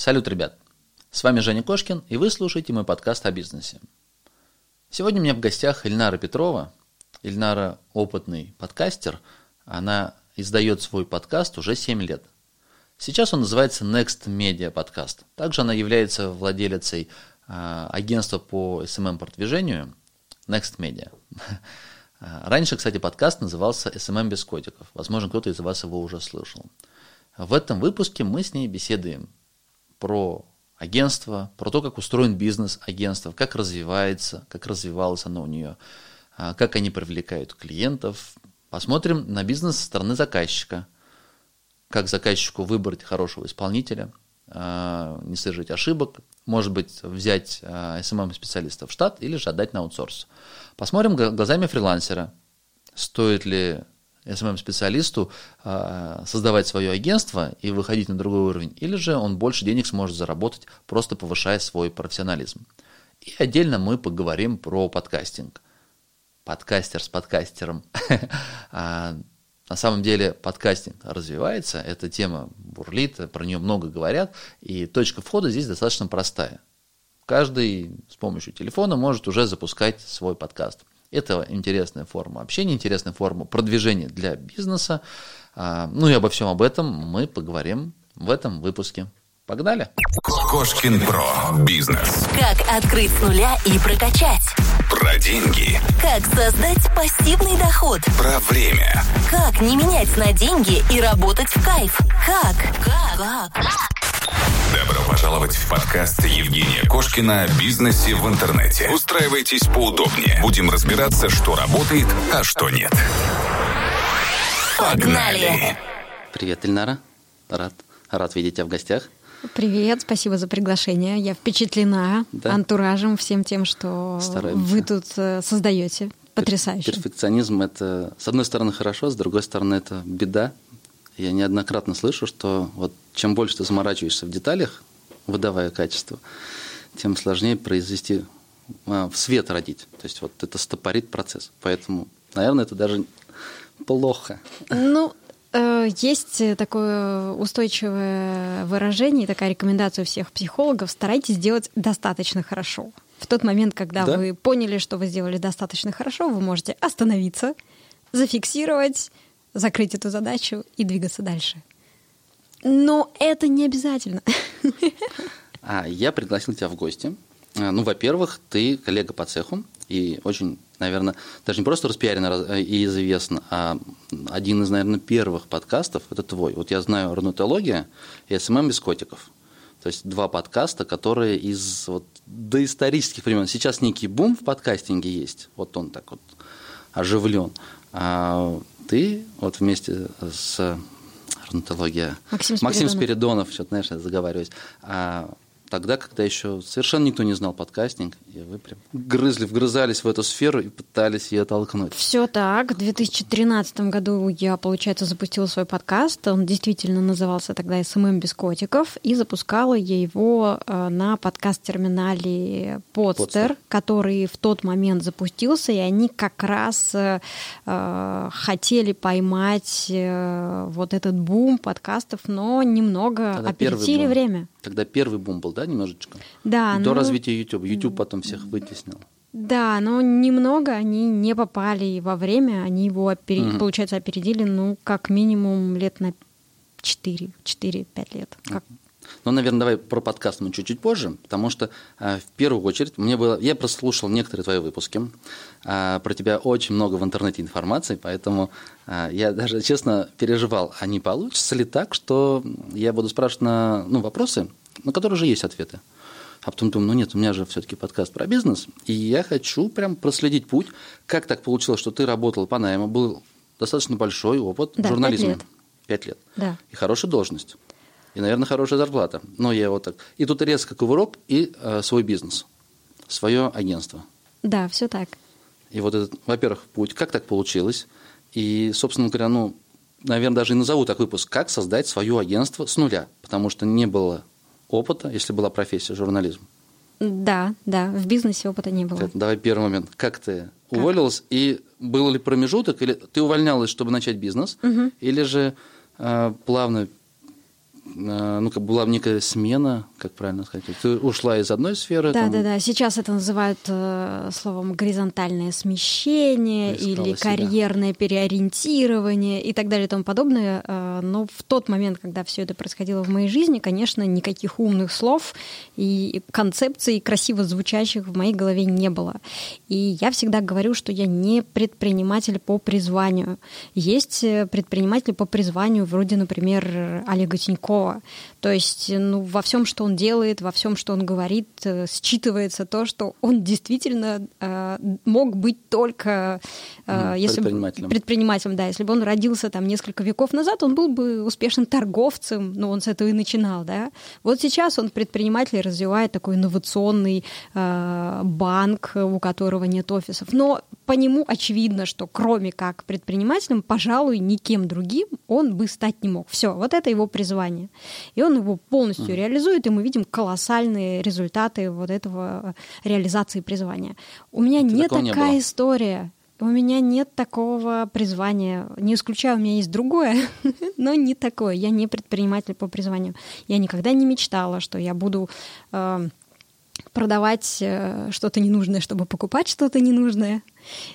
Салют, ребят! С вами Женя Кошкин, и вы слушаете мой подкаст о бизнесе. Сегодня у меня в гостях Ильнара Петрова. Ильнара – опытный подкастер. Она издает свой подкаст уже 7 лет. Сейчас он называется Next Media Podcast. Также она является владелицей а, агентства по SMM-продвижению Next Media. Раньше, кстати, подкаст назывался SMM без котиков. Возможно, кто-то из вас его уже слышал. В этом выпуске мы с ней беседуем про агентство, про то, как устроен бизнес агентства, как развивается, как развивалось оно у нее, а, как они привлекают клиентов. Посмотрим на бизнес со стороны заказчика, как заказчику выбрать хорошего исполнителя, а, не совершить ошибок, может быть, взять SMM-специалиста в штат или же отдать на аутсорс. Посмотрим глазами фрилансера, стоит ли SMM-специалисту а, создавать свое агентство и выходить на другой уровень, или же он больше денег сможет заработать, просто повышая свой профессионализм. И отдельно мы поговорим про подкастинг. Подкастер с подкастером. А, на самом деле подкастинг развивается, эта тема бурлит, про нее много говорят, и точка входа здесь достаточно простая. Каждый с помощью телефона может уже запускать свой подкаст. Это интересная форма общения, интересная форма продвижения для бизнеса. А, ну и обо всем об этом мы поговорим в этом выпуске. Погнали! Кошкин Про. Бизнес. Как открыть с нуля и прокачать. Про деньги. Как создать пассивный доход. Про время. Как не менять на деньги и работать в кайф. Как? Как? Как? Добро пожаловать в подкаст Евгения Кошкина о бизнесе в интернете. Устраивайтесь поудобнее. Будем разбираться, что работает, а что нет. Погнали! Привет, Ильнара. Рад, рад видеть тебя в гостях. Привет, спасибо за приглашение. Я впечатлена да. антуражем, всем тем, что Стараемся. вы тут э, создаете. Потрясающе. Перфекционизм это, с одной стороны, хорошо, с другой стороны, это беда. Я неоднократно слышу, что вот чем больше ты заморачиваешься в деталях, выдавая качество, тем сложнее произвести а, в свет родить. То есть вот это стопорит процесс. Поэтому, наверное, это даже плохо. Ну, э, есть такое устойчивое выражение, такая рекомендация у всех психологов: старайтесь сделать достаточно хорошо. В тот момент, когда да? вы поняли, что вы сделали достаточно хорошо, вы можете остановиться, зафиксировать, закрыть эту задачу и двигаться дальше. Но это не обязательно. А, я пригласил тебя в гости. А, ну, во-первых, ты коллега по цеху и очень, наверное, даже не просто распиарен э, и известен, а один из, наверное, первых подкастов – это твой. Вот я знаю «Орнитология» и «SMM без котиков». То есть два подкаста, которые из вот, доисторических времен. Сейчас некий бум в подкастинге есть. Вот он так вот оживлен. А ты вот вместе с орнитология Максим Спиридонов, Максим Спиридонов. Что-то, знаешь, я заговариваюсь, а тогда, когда еще совершенно никто не знал подкастинг, и вы прям грызли, вгрызались в эту сферу и пытались ее толкнуть. Все так. В 2013 году я, получается, запустила свой подкаст. Он действительно назывался тогда «SMM без котиков», и запускала я его э, на подкаст-терминале Podster, который в тот момент запустился, и они как раз э, э хотели поймать э, вот этот бум подкастов, но немного Тогда опередили время. Тогда первый бум был, да, немножечко? Да. До ну, развития YouTube. YouTube потом всех вытеснил. Да, но немного они не попали во время, они его, опери... угу. получается, опередили, ну, как минимум лет на 4, 4-5 лет. Как... Ну, наверное, давай про подкаст мы чуть-чуть позже, потому что э, в первую очередь мне было, я прослушал некоторые твои выпуски, э, про тебя очень много в интернете информации, поэтому э, я даже, честно, переживал, а не получится ли так, что я буду спрашивать на ну, вопросы, на которые уже есть ответы. А потом думаю, ну нет, у меня же все-таки подкаст про бизнес, и я хочу прям проследить путь, как так получилось, что ты работал по найму, был достаточно большой опыт да, журнализма. Пять лет. Пять лет. Да. И хорошая должность. И, наверное, хорошая зарплата. Но я вот так. И тут резко кувырок и э, свой бизнес, свое агентство. Да, все так. И вот этот, во-первых, путь, как так получилось? И, собственно говоря, ну, наверное, даже и назову так выпуск, как создать свое агентство с нуля, потому что не было опыта, если была профессия журнализм? Да, да, в бизнесе опыта не было. Давай первый момент. Как ты как? уволилась и был ли промежуток, или ты увольнялась, чтобы начать бизнес, угу. или же э, плавно ну, как была некая смена, как правильно сказать. Ты ушла из одной сферы. Да, там... да, да. Сейчас это называют э, словом горизонтальное смещение или карьерное себя. переориентирование и так далее и тому подобное. Э, но в тот момент, когда все это происходило в моей жизни, конечно, никаких умных слов и концепций красиво звучащих в моей голове не было. И я всегда говорю, что я не предприниматель по призванию. Есть э, предприниматели по призванию, вроде, например, Олега Тинькова. То есть ну, во всем, что он делает, во всем, что он говорит, э, считывается то, что он действительно э, мог быть только э, если предпринимателем. предпринимателем. Да, если бы он родился там несколько веков назад, он был бы успешным торговцем, но он с этого и начинал. Да? Вот сейчас он предприниматель развивает такой инновационный э, банк, у которого нет офисов. Но по нему очевидно, что кроме как предпринимателем, пожалуй, никем другим он бы стать не мог. Все, вот это его призвание. И он его полностью uh-huh. реализует, и мы видим колоссальные результаты вот этого реализации призвания. У меня это не такая не история. У меня нет такого призвания. Не исключаю, у меня есть другое, но не такое. Я не предприниматель по призванию. Я никогда не мечтала, что я буду э, продавать э, что-то ненужное, чтобы покупать что-то ненужное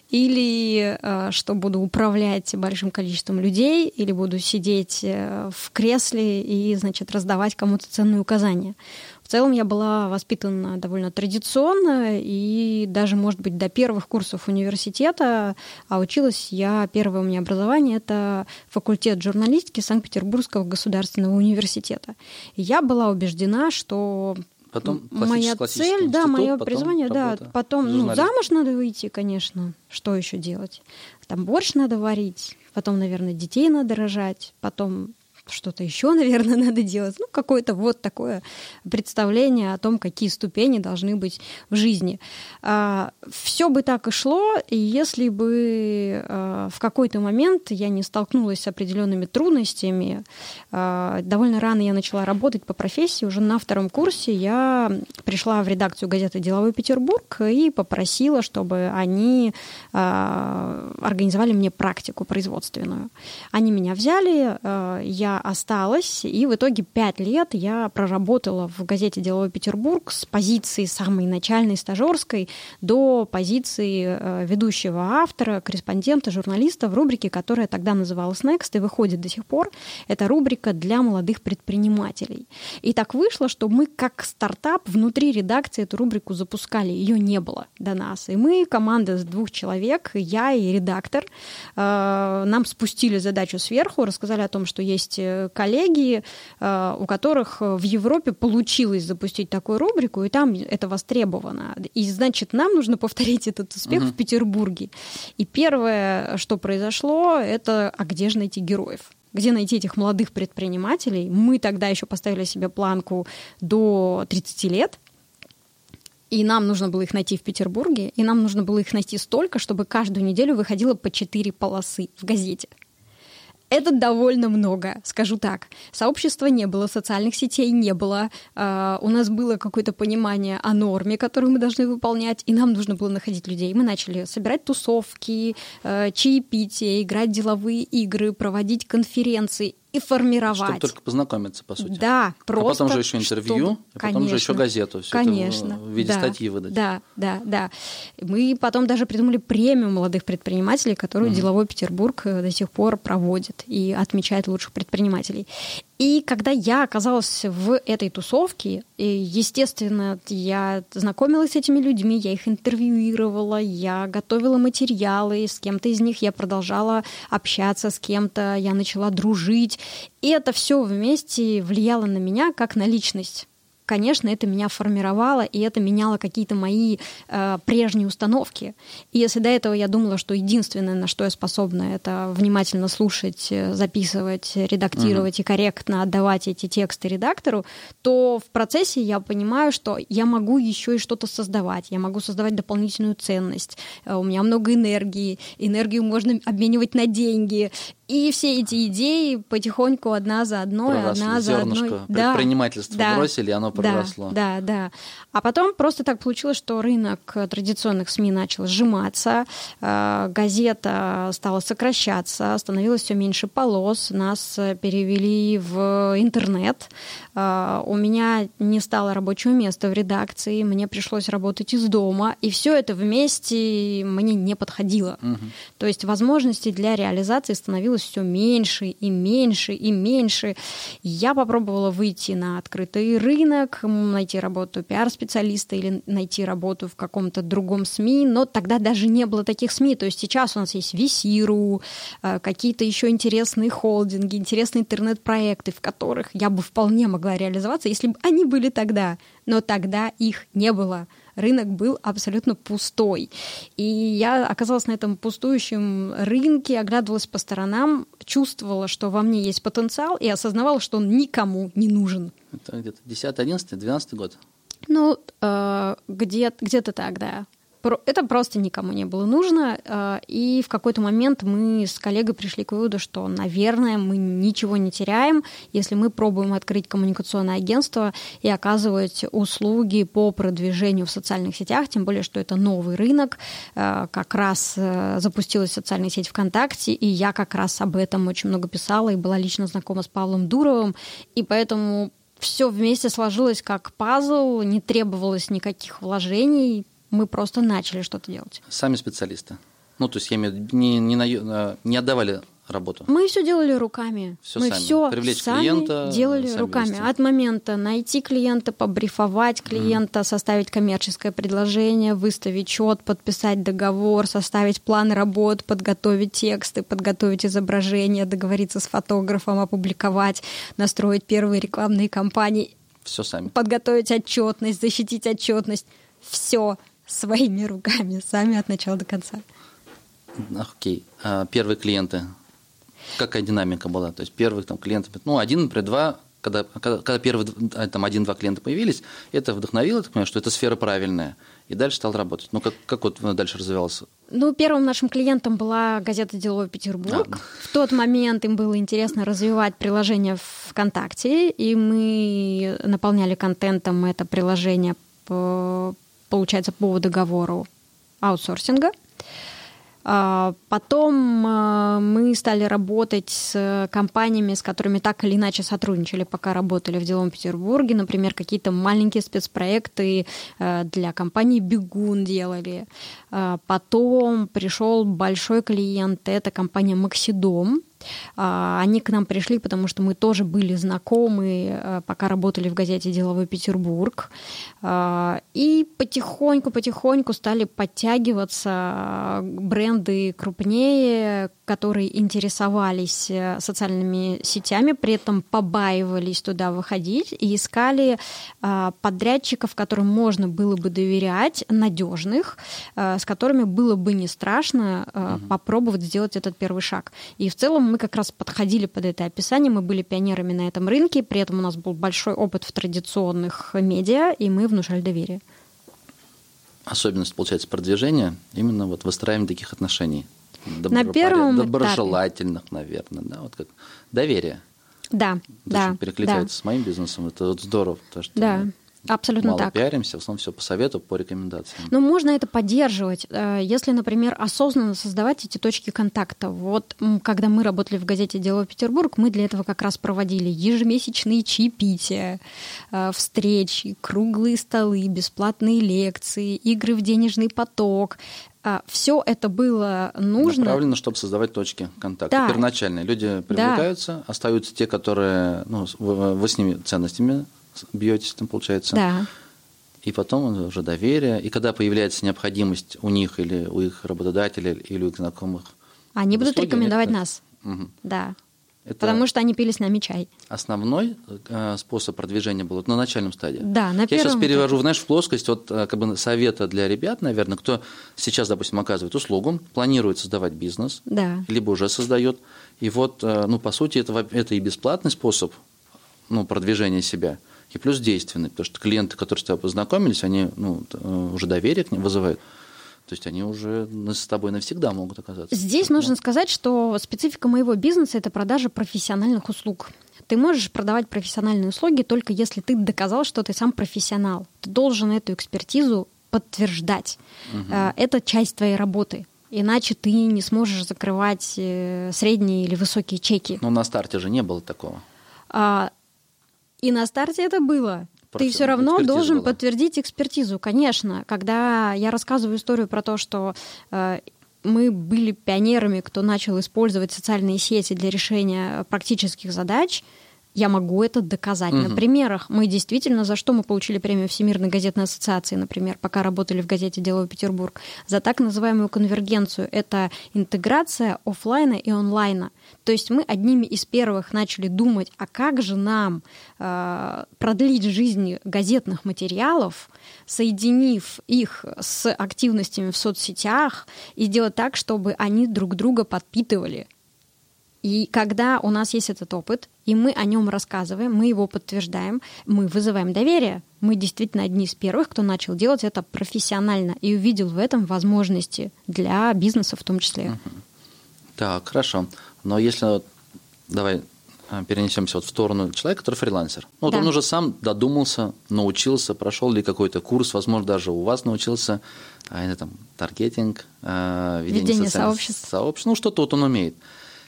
или э, что буду управлять большим количеством людей, или буду сидеть э, в кресле и, значит, раздавать кому-то ценные указания. В целом я была воспитана довольно традиционно, и даже, может быть, до первых курсов университета, а училась я, первое у меня образование, это факультет журналистики Санкт-Петербургского государственного университета. И я была убеждена, что Потом моя цель, да, мое призвание, да, потом, ну, замуж надо выйти, конечно, что еще делать? Там борщ надо варить, потом, наверное, детей надо рожать, потом что-то еще, наверное, надо делать. Ну, какое-то вот такое представление о том, какие ступени должны быть в жизни. А, Все бы так и шло, если бы а, в какой-то момент я не столкнулась с определенными трудностями. А, довольно рано я начала работать по профессии. Уже на втором курсе я пришла в редакцию газеты «Деловой Петербург» и попросила, чтобы они организовали мне практику производственную. Они меня взяли, я осталась, и в итоге пять лет я проработала в газете «Деловой Петербург» с позиции самой начальной стажерской до позиции э, ведущего автора, корреспондента, журналиста в рубрике, которая тогда называлась Next и выходит до сих пор. Это рубрика для молодых предпринимателей. И так вышло, что мы как стартап внутри редакции эту рубрику запускали, ее не было до нас. И мы, команда с двух человек, я и редактор, э, нам спустили задачу сверху, рассказали о том, что есть Э, коллеги, э, у которых в Европе получилось запустить такую рубрику, и там это востребовано. И значит, нам нужно повторить этот успех угу. в Петербурге. И первое, что произошло, это а где же найти героев? где найти этих молодых предпринимателей. Мы тогда еще поставили себе планку до 30 лет, и нам нужно было их найти в Петербурге, и нам нужно было их найти столько, чтобы каждую неделю выходило по 4 полосы в газете. Это довольно много, скажу так. Сообщества не было, социальных сетей не было. Uh, у нас было какое-то понимание о норме, которую мы должны выполнять, и нам нужно было находить людей. Мы начали собирать тусовки, uh, чаепития, играть деловые игры, проводить конференции и формировать. Чтобы только познакомиться, по сути. Да, просто. А потом же еще интервью, чтобы... а потом конечно, же еще газету. Все конечно. Это в виде да, статьи выдать. Да, да, да. Мы потом даже придумали премию молодых предпринимателей, которую угу. Деловой Петербург э, до сих пор проводит и отмечает лучших предпринимателей. И когда я оказалась в этой тусовке, естественно, я знакомилась с этими людьми, я их интервьюировала, я готовила материалы, с кем-то из них я продолжала общаться, с кем-то я начала дружить. И это все вместе влияло на меня как на личность конечно, это меня формировало, и это меняло какие-то мои э, прежние установки. И если до этого я думала, что единственное, на что я способна, это внимательно слушать, э, записывать, редактировать угу. и корректно отдавать эти тексты редактору, то в процессе я понимаю, что я могу еще и что-то создавать, я могу создавать дополнительную ценность. Э, у меня много энергии, энергию можно обменивать на деньги. И все эти идеи потихоньку одна за одной, Проросли, одна за одной. зернышко предпринимательства бросили, и оно проросло. Да, да. А потом просто так получилось, что рынок традиционных СМИ начал сжиматься, э, газета стала сокращаться, становилось все меньше полос, нас перевели в интернет. Э, у меня не стало рабочего места в редакции, мне пришлось работать из дома, и все это вместе мне не подходило. Угу. То есть возможностей для реализации становилось все меньше и меньше и меньше. Я попробовала выйти на открытый рынок, найти работу пиар-специалиста или найти работу в каком-то другом СМИ, но тогда даже не было таких СМИ. То есть сейчас у нас есть Висиру, э, какие-то еще интересные холдинги, интересные интернет-проекты, в которых я бы вполне могла реализоваться, если бы они были тогда. Но тогда их не было рынок был абсолютно пустой. И я оказалась на этом пустующем рынке, оглядывалась по сторонам, чувствовала, что во мне есть потенциал, и осознавала, что он никому не нужен. Это где-то 10, 11, 12 год? Ну, э, где, где-то так, да это просто никому не было нужно. Э, и в какой-то момент мы с коллегой пришли к выводу, что, наверное, мы ничего не теряем, если мы пробуем открыть коммуникационное агентство и оказывать услуги по продвижению в социальных сетях, тем более, что это новый рынок. Э, как раз э, запустилась социальная сеть ВКонтакте, и я как раз об этом очень много писала и была лично знакома с Павлом Дуровым, и поэтому все вместе сложилось как пазл, не требовалось никаких вложений, мы просто начали что-то делать. Сами специалисты? Ну, то есть я имею в виду, не, не, на, не отдавали работу? Мы все делали руками. Все мы сами. все Привлечь сами клиента. делали сами руками. вести. От момента найти клиента, побрифовать клиента, mm. составить коммерческое предложение, выставить счет, подписать договор, составить план работ, подготовить тексты, подготовить изображения, договориться с фотографом, опубликовать, настроить первые рекламные кампании. Все сами. Подготовить отчетность, защитить отчетность. Все своими руками, сами от начала до конца. Окей. А первые клиенты, какая динамика была? То есть первых там клиентов, ну, один, например, два, когда, когда, когда первые а, там один-два клиента появились, это вдохновило, так понимаю, что эта сфера правильная, и дальше стал работать. Ну, как, как вот дальше развивался? Ну, первым нашим клиентом была газета «Деловой Петербург». А. В тот момент им было интересно развивать приложение ВКонтакте, и мы наполняли контентом это приложение по получается, по договору аутсорсинга. А, потом а, мы стали работать с компаниями, с которыми так или иначе сотрудничали, пока работали в Деловом Петербурге. Например, какие-то маленькие спецпроекты а, для компании «Бегун» делали. Потом пришел большой клиент, это компания «Максидом», они к нам пришли, потому что мы тоже были знакомы, э, пока работали в газете «Деловой Петербург». А, и потихоньку-потихоньку стали подтягиваться бренды крупнее, которые интересовались э, социальными сетями, при этом побаивались туда выходить и искали а, подрядчиков, которым можно было бы доверять, надежных, э, с которыми было бы не страшно попробовать сделать этот первый шаг. И в целом мы как раз подходили под это описание, мы были пионерами на этом рынке, при этом у нас был большой опыт в традиционных медиа, и мы внушали доверие. Особенность, получается, продвижения именно вот выстраивание таких отношений. На первом доброжелательных, этапе. наверное, да, вот как доверие. Да, да. Перекликается да. с моим бизнесом, это вот здорово, потому что да. Абсолютно мало так. пиаримся, в основном все по совету, по рекомендациям. Но можно это поддерживать, э, если, например, осознанно создавать эти точки контакта. Вот когда мы работали в газете «Дело Петербург», мы для этого как раз проводили ежемесячные чаепития, э, встречи, круглые столы, бесплатные лекции, игры в денежный поток. А, Все это было нужно. Направлено, чтобы создавать точки контакта. Да. Первоначальные. Люди привлекаются, да. остаются те, которые ну, вы с ними ценностями бьетесь там, получается. Да. И потом уже доверие. И когда появляется необходимость у них или у их работодателя или у их знакомых. Они будут услуги, рекомендовать это, нас. Угу. Да. Это Потому что они пили с нами чай. Основной э, способ продвижения был на начальном стадии. Да, на Я первом сейчас перевожу, знаешь, в плоскость вот э, как бы совета для ребят, наверное, кто сейчас, допустим, оказывает услугу, планирует создавать бизнес, да. либо уже создает. И вот, э, ну, по сути, это, это и бесплатный способ ну, продвижения себя – и плюс действенный, потому что клиенты, которые с тобой познакомились, они ну, э, уже доверие к ним вызывают. То есть они уже с тобой навсегда могут оказаться. Здесь нужно сказать, что специфика моего бизнеса – это продажа профессиональных услуг. Ты можешь продавать профессиональные услуги только если ты доказал, что ты сам профессионал. Ты должен эту экспертизу подтверждать. Угу. Это часть твоей работы. Иначе ты не сможешь закрывать э, средние или высокие чеки. Но на старте же не было такого. А, и на старте это было. Ты все равно должен была. подтвердить экспертизу, конечно. Когда я рассказываю историю про то, что э, мы были пионерами, кто начал использовать социальные сети для решения практических задач, я могу это доказать угу. на примерах. Мы действительно, за что мы получили премию Всемирной газетной ассоциации, например, пока работали в газете «Деловой Петербург», за так называемую конвергенцию. Это интеграция офлайна и онлайна. То есть мы одними из первых начали думать, а как же нам э, продлить жизнь газетных материалов, соединив их с активностями в соцсетях и сделать так, чтобы они друг друга подпитывали. И когда у нас есть этот опыт, и мы о нем рассказываем, мы его подтверждаем, мы вызываем доверие. Мы действительно одни из первых, кто начал делать это профессионально и увидел в этом возможности для бизнеса в том числе. Так, хорошо. Но если давай а, перенесемся вот в сторону человека, который фрилансер. Ну, вот да. он уже сам додумался, научился, прошел ли какой-то курс, возможно, даже у вас научился, а, это там, таргетинг, а, ведение, ведение сообществ. сообществ. Ну, что-то вот он умеет.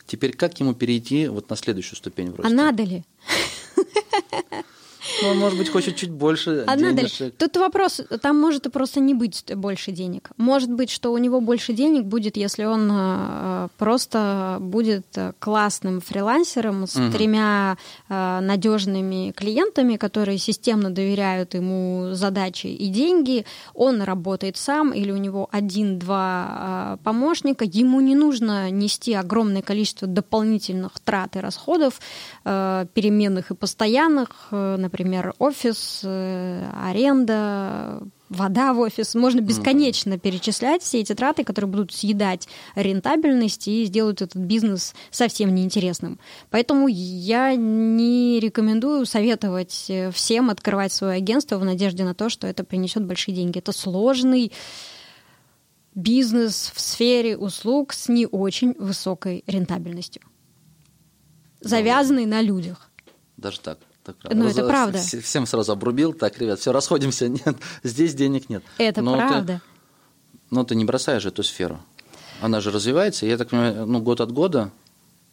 Теперь как ему перейти вот на следующую ступень в росте? А надо ли? Ну, он, может быть, хочет чуть больше а денежек. Надо Тут вопрос, там может и просто не быть больше денег. Может быть, что у него больше денег будет, если он э, просто будет классным фрилансером с угу. тремя э, надежными клиентами, которые системно доверяют ему задачи и деньги. Он работает сам или у него один-два э, помощника. Ему не нужно нести огромное количество дополнительных трат и расходов, переменных и постоянных, например, например, офис, э, аренда, вода в офис. Можно бесконечно mm-hmm. перечислять все эти траты, которые будут съедать рентабельность и сделают этот бизнес совсем неинтересным. Поэтому я не рекомендую советовать э, всем открывать свое агентство в надежде на то, что это принесет большие деньги. Это сложный бизнес в сфере услуг с не очень высокой рентабельностью, завязанный на людях. Даже так? Так, ну, это правда. Всем сразу обрубил. Так, ребят, все, расходимся. Нет, здесь денег нет. Это но правда. Ты, но ты не бросаешь эту сферу. Она же развивается. Я так понимаю, ну, год от года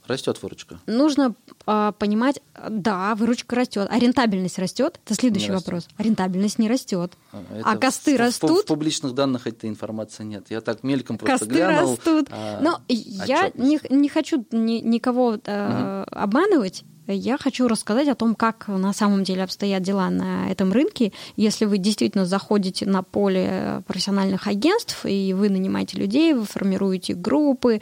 растет выручка. Нужно э, понимать, да, выручка растет, а рентабельность растет. Это следующий не вопрос. Растет. А рентабельность не растет. А, а косты в, растут. В, в публичных данных этой информации нет. Я так мельком просто косты глянул. растут. А, Но я не, не хочу ни, никого э, угу. обманывать. Я хочу рассказать о том, как на самом деле обстоят дела на этом рынке. Если вы действительно заходите на поле профессиональных агентств, и вы нанимаете людей, вы формируете группы,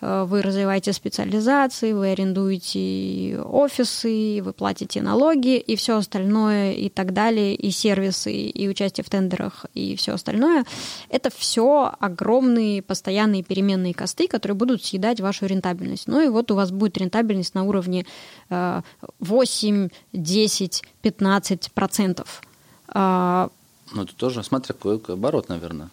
э, вы развиваете специализации, вы арендуете офисы, вы платите налоги и все остальное, и так далее, и сервисы, и участие в тендерах, и все остальное, это все огромные постоянные переменные косты, которые будут съедать вашу рентабельность. Ну и вот у вас будет рентабельность на уровне э, 8, 10, 15 процентов. А, ну, это тоже, смотря какой оборот, наверное.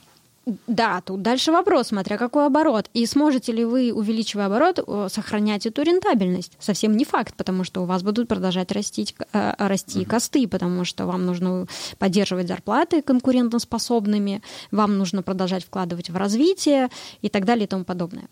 Да, тут дальше вопрос, смотря какой оборот. И сможете ли вы, увеличивая оборот, сохранять эту рентабельность? Совсем не факт, потому что у вас будут продолжать расти, э, расти uh-huh. косты, потому что вам нужно поддерживать зарплаты конкурентоспособными, вам нужно продолжать вкладывать в развитие и так далее и тому подобное.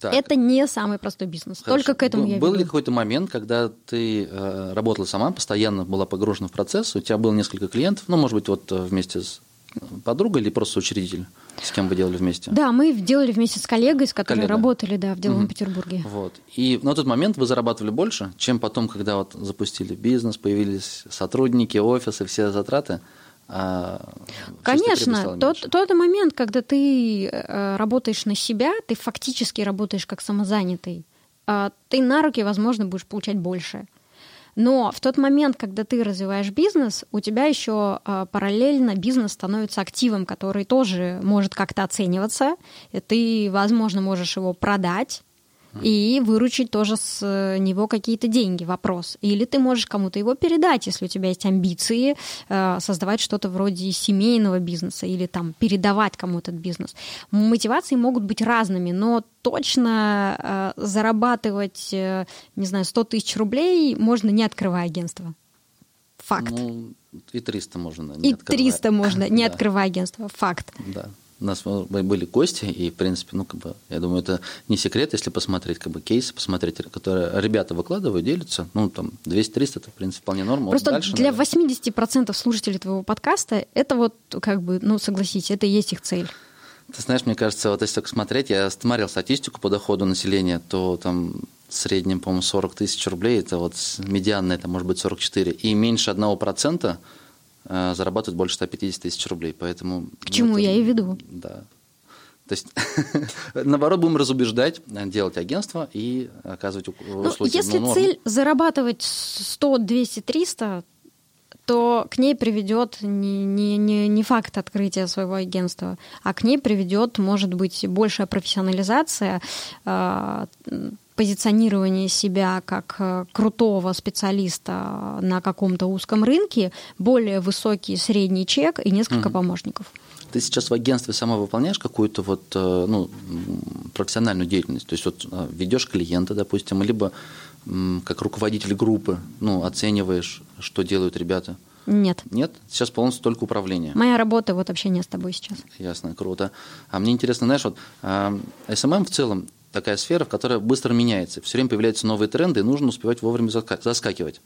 Так. Это не самый простой бизнес. Хорошо. Только к этому был, я Был веду. ли какой-то момент, когда ты э, работала сама, постоянно была погружена в процесс, у тебя было несколько клиентов, ну, может быть, вот э, вместе с э, подругой или просто учредитель? С кем вы делали вместе? Да, мы делали вместе с коллегой, с которой Коллега. работали, да, в Деловом угу. Петербурге. Вот. И на тот момент вы зарабатывали больше, чем потом, когда вот запустили бизнес, появились сотрудники, офисы, все затраты – а Конечно, тот, тот момент, когда ты э, работаешь на себя, ты фактически работаешь как самозанятый. А ты на руки, возможно, будешь получать больше. Но в тот момент, когда ты развиваешь бизнес, у тебя еще а, параллельно бизнес становится активом, который тоже может как-то оцениваться. И ты, возможно, можешь его продать и выручить тоже с него какие-то деньги. Вопрос. Или ты можешь кому-то его передать, если у тебя есть амбиции э, создавать что-то вроде семейного бизнеса или там передавать кому-то этот бизнес. Мотивации могут быть разными, но точно э, зарабатывать, э, не знаю, 100 тысяч рублей можно не открывая агентство. Факт. Ну, и 300 можно не и открывая. 300 можно, не открывая агентство. Факт. Да. У нас были гости, и, в принципе, ну, как бы, я думаю, это не секрет, если посмотреть, как бы, кейсы, посмотреть, которые ребята выкладывают, делятся, ну, там, 200-300, это, в принципе, вполне норма. Вот Просто дальше, для наверное. 80% слушателей твоего подкаста это вот как бы, ну, согласитесь, это и есть их цель. Ты знаешь, мне кажется, вот если так смотреть, я смотрел статистику по доходу населения, то там в среднем, по-моему, 40 тысяч рублей, это вот медианная, это может быть 44, и меньше 1% э, зарабатывают больше 150 тысяч рублей, поэтому... К чему это- я и веду. Да. То есть, наоборот, будем разубеждать, э, делать агентство и оказывать Ну, услуги. если Ну, цель зарабатывать 100, 200, 300, то к ней приведет не, не, не, не факт открытия своего агентства, а к ней приведет, может быть, большая профессионализация, э, позиционирование себя как э, крутого специалиста на каком-то узком рынке, более высокий средний чек и несколько помощников. Ты сейчас в агентстве сама выполняешь какую-то вот, э, ну, профессиональную деятельность? То есть вот э, ведешь клиента, допустим, либо как руководитель группы, ну, оцениваешь, что делают ребята? Нет. Нет? Сейчас полностью только управление. Моя работа вот общение с тобой сейчас. Ясно, круто. А мне интересно, знаешь, вот а, SMM в целом такая сфера, в которой быстро меняется. Все время появляются новые тренды, и нужно успевать вовремя заска- заскакивать.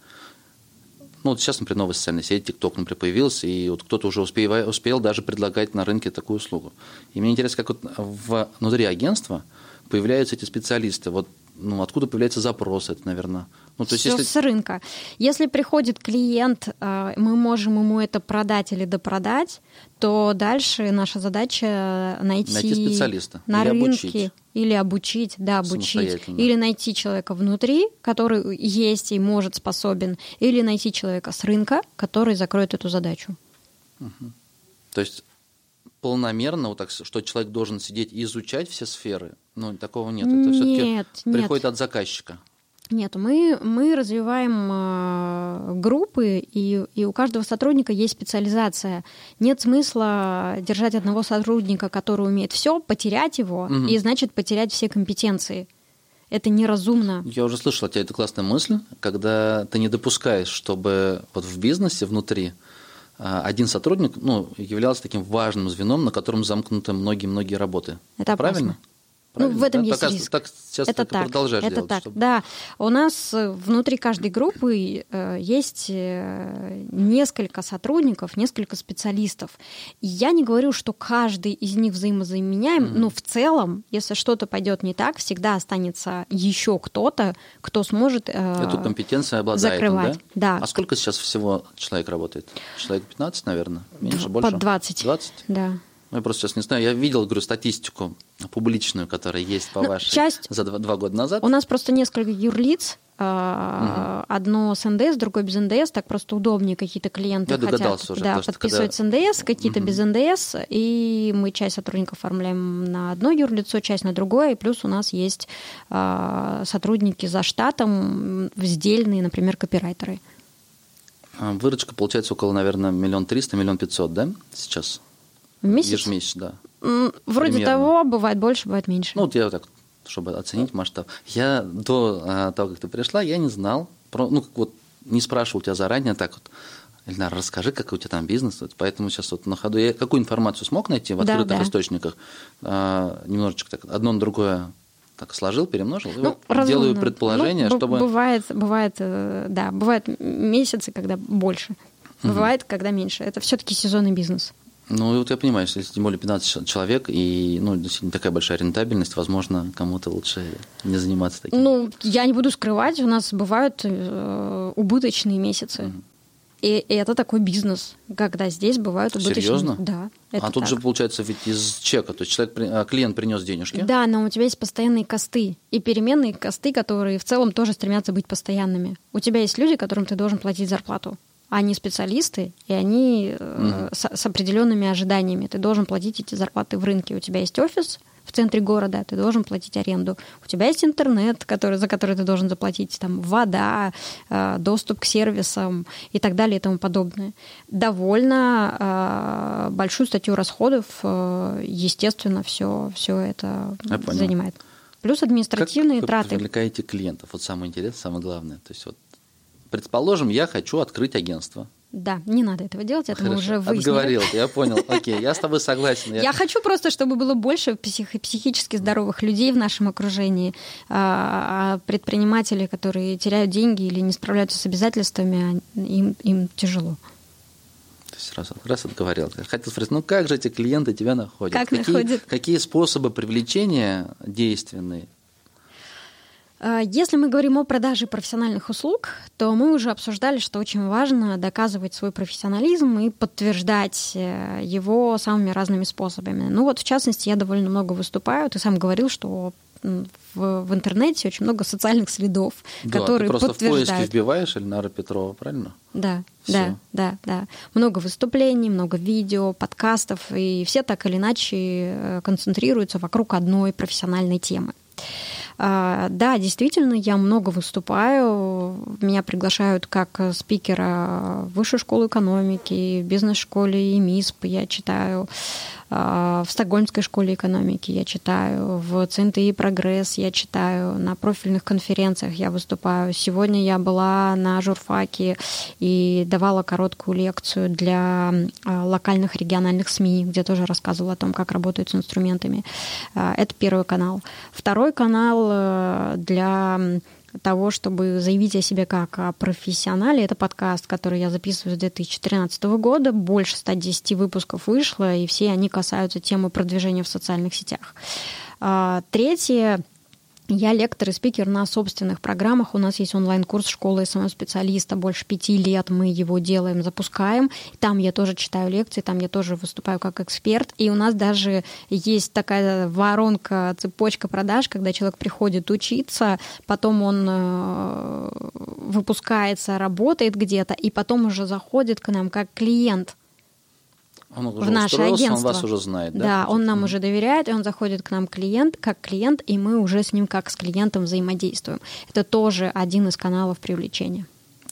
Ну, вот сейчас, например, новая социальная сеть, TikTok, например, появился, и вот кто-то уже успева- успел даже предлагать на рынке такую услугу. И мне интересно, как вот внутри агентства появляются эти специалисты. Вот ну, откуда появляется запрос, это, наверное. Ну, то есть, Всё если... с рынка. Если приходит клиент, э, мы можем ему это продать или допродать, то дальше наша задача найти, Найти специалиста на или рынке обучить. или обучить, да, обучить, или найти человека внутри, который есть и может способен, или найти человека с рынка, который закроет эту задачу. То есть полномерно, вот так, что человек должен сидеть и изучать все сферы, ну, такого нет. Это все-таки Нет, нет. приходит от заказчика. Нет, мы, мы развиваем э, группы, и, и у каждого сотрудника есть специализация. Нет смысла держать одного сотрудника, который умеет все, потерять его, Мгм. и значит потерять все компетенции. Это неразумно. Я уже слышал от тебя эту классную мысль, когда ты не допускаешь, чтобы вот в бизнесе внутри а, один сотрудник ну, являлся таким важным звеном, на котором замкнуты многие-многие работы. Это опасно. Правильно? Ну, в этом Да? есть так, риск. Так сейчас это так продолжаешь это делать. так, чтобы- да. У нас э, внутри каждой группы э, есть э, несколько сотрудников, несколько специалистов. И я не говорю, что каждый из них взаимозаменяем, но в целом, если что-то пойдет не так, всегда останется еще кто-то, кто сможет э, Эту компетенцию обладает он, закрывать. да? Да. А сколько сейчас всего человек работает? Человек 15, наверное? Меньше, Д- больше? Под 20. 20? Да. Ну, я просто сейчас не знаю. Я видел, говорю, статистику публичную, которая есть по Ну, вашей часть- за два, два года назад. У нас просто несколько юрлиц. а, Одно с НДС, другое без НДС, так просто удобнее какие-то клиенты Я хотят уже, да, подписывать с НДС, какие-то без НДС, и мы часть сотрудников оформляем на одно юрлицо, часть на другое, и плюс у нас есть а, сотрудники за штатом, м, сдельные, например, копирайтеры. А, Выручка получается около, наверное, миллион триста, миллион пятьсот, да, сейчас? В месяц? Ежемесячно, да. Вроде примерно. того, бывает больше, бывает меньше. Ну, вот я вот так, чтобы оценить масштаб. Я до а, того, как ты пришла, я не знал, про, ну, как вот не спрашивал тебя заранее так вот, Эльнар, расскажи, как у тебя там бизнес. Вот поэтому сейчас вот на ходу я какую информацию смог найти в Да, открытых да. источниках, а, немножечко так, одно на другое так сложил, перемножил, Ну, разумно. делаю предположение, Ну, чтобы... Бывает, бывает, э, да, бывают месяцы, когда больше. Бывает, когда меньше. Это все-таки сезонный бизнес. Ну, вот я понимаю, если тем более 15 ч- человек, и ну, действительно такая большая рентабельность, возможно, кому-то лучше не заниматься таким. Ну, я не буду скрывать, у нас бывают э, убыточные месяцы. И, и это такой бизнес, когда здесь бывают убыточные. Серьезно? Да. А тут так. же получается ведь из чека, то есть человек, а, клиент принес денежки. Да, но у тебя есть постоянные косты и переменные косты, которые в целом тоже стремятся быть постоянными. У тебя есть люди, которым ты должен платить зарплату. Они специалисты, и они э, с, с определенными ожиданиями. Ты должен платить эти зарплаты в рынке. У тебя есть офис, в центре города, ты должен платить аренду. У тебя есть интернет, который, за который ты должен заплатить, там, вода, э, доступ к сервисам и так далее и тому подобное. Довольно э, большую статью расходов, естественно, все, все это занимает. Плюс административные как траты. Вы привлекаете клиентов. Вот самое интересное, самое главное. То есть вот, предположим, я хочу открыть агентство. Да, не надо этого делать, это Хорошо. мы уже выяснили. Отговорил, я понял. Окей, я с тобой согласен. Я, я хочу просто, чтобы было больше псих... психически здоровых людей в нашем окружении, а, а предприниматели, которые теряют деньги или не справляются с обязательствами, им, им тяжело. То есть раз, раз отговорил. Хотел спросить, ну как же эти клиенты тебя находят? Как какие, находят? Какие способы привлечения действенные? А, если мы говорим о продаже профессиональных услуг, то мы уже обсуждали, что очень важно доказывать свой профессионализм и подтверждать э, его самыми разными способами. Ну вот, в частности, я довольно много выступаю. Ты сам говорил, что в, в интернете очень много социальных следов, да, которые ты просто подтверждают. в поиске вбиваешь Эльнара Петрова, правильно? Да, Всё. да, да, да. Много выступлений, много видео, подкастов, и все так или иначе э, концентрируются вокруг одной профессиональной темы. А, да, действительно, я много выступаю. Меня приглашают как спикера в Высшей школы экономики, бизнес-школе и МИСП. Я читаю в Стокгольмской школе экономики я читаю, в ЦНТИ «Прогресс» я читаю, на профильных конференциях я выступаю. Сегодня я была на журфаке и давала короткую лекцию для а, локальных региональных СМИ, где тоже рассказывала о том, как работают с инструментами. А, это первый канал. Второй канал э, для того, чтобы заявить о себе как о профессионале. Это подкаст, который я записываю с 2013 года. Больше 110 выпусков вышло, и все они касаются темы продвижения в социальных сетях. А, третье я лектор и спикер на собственных программах. У нас есть онлайн-курс школы SMM-специалиста. Больше пяти лет мы его делаем, запускаем. Там я тоже читаю лекции, там я тоже выступаю как эксперт. И у нас даже есть такая воронка, цепочка продаж, когда человек приходит учиться, потом он э, выпускается, работает где-то, и потом уже заходит к нам как клиент – он уже в наше агентство. Он вас уже знает, да? Да, он нам уже доверяет, и он заходит к нам клиент, как клиент, и мы уже с ним как с клиентом взаимодействуем. Это тоже один из каналов привлечения.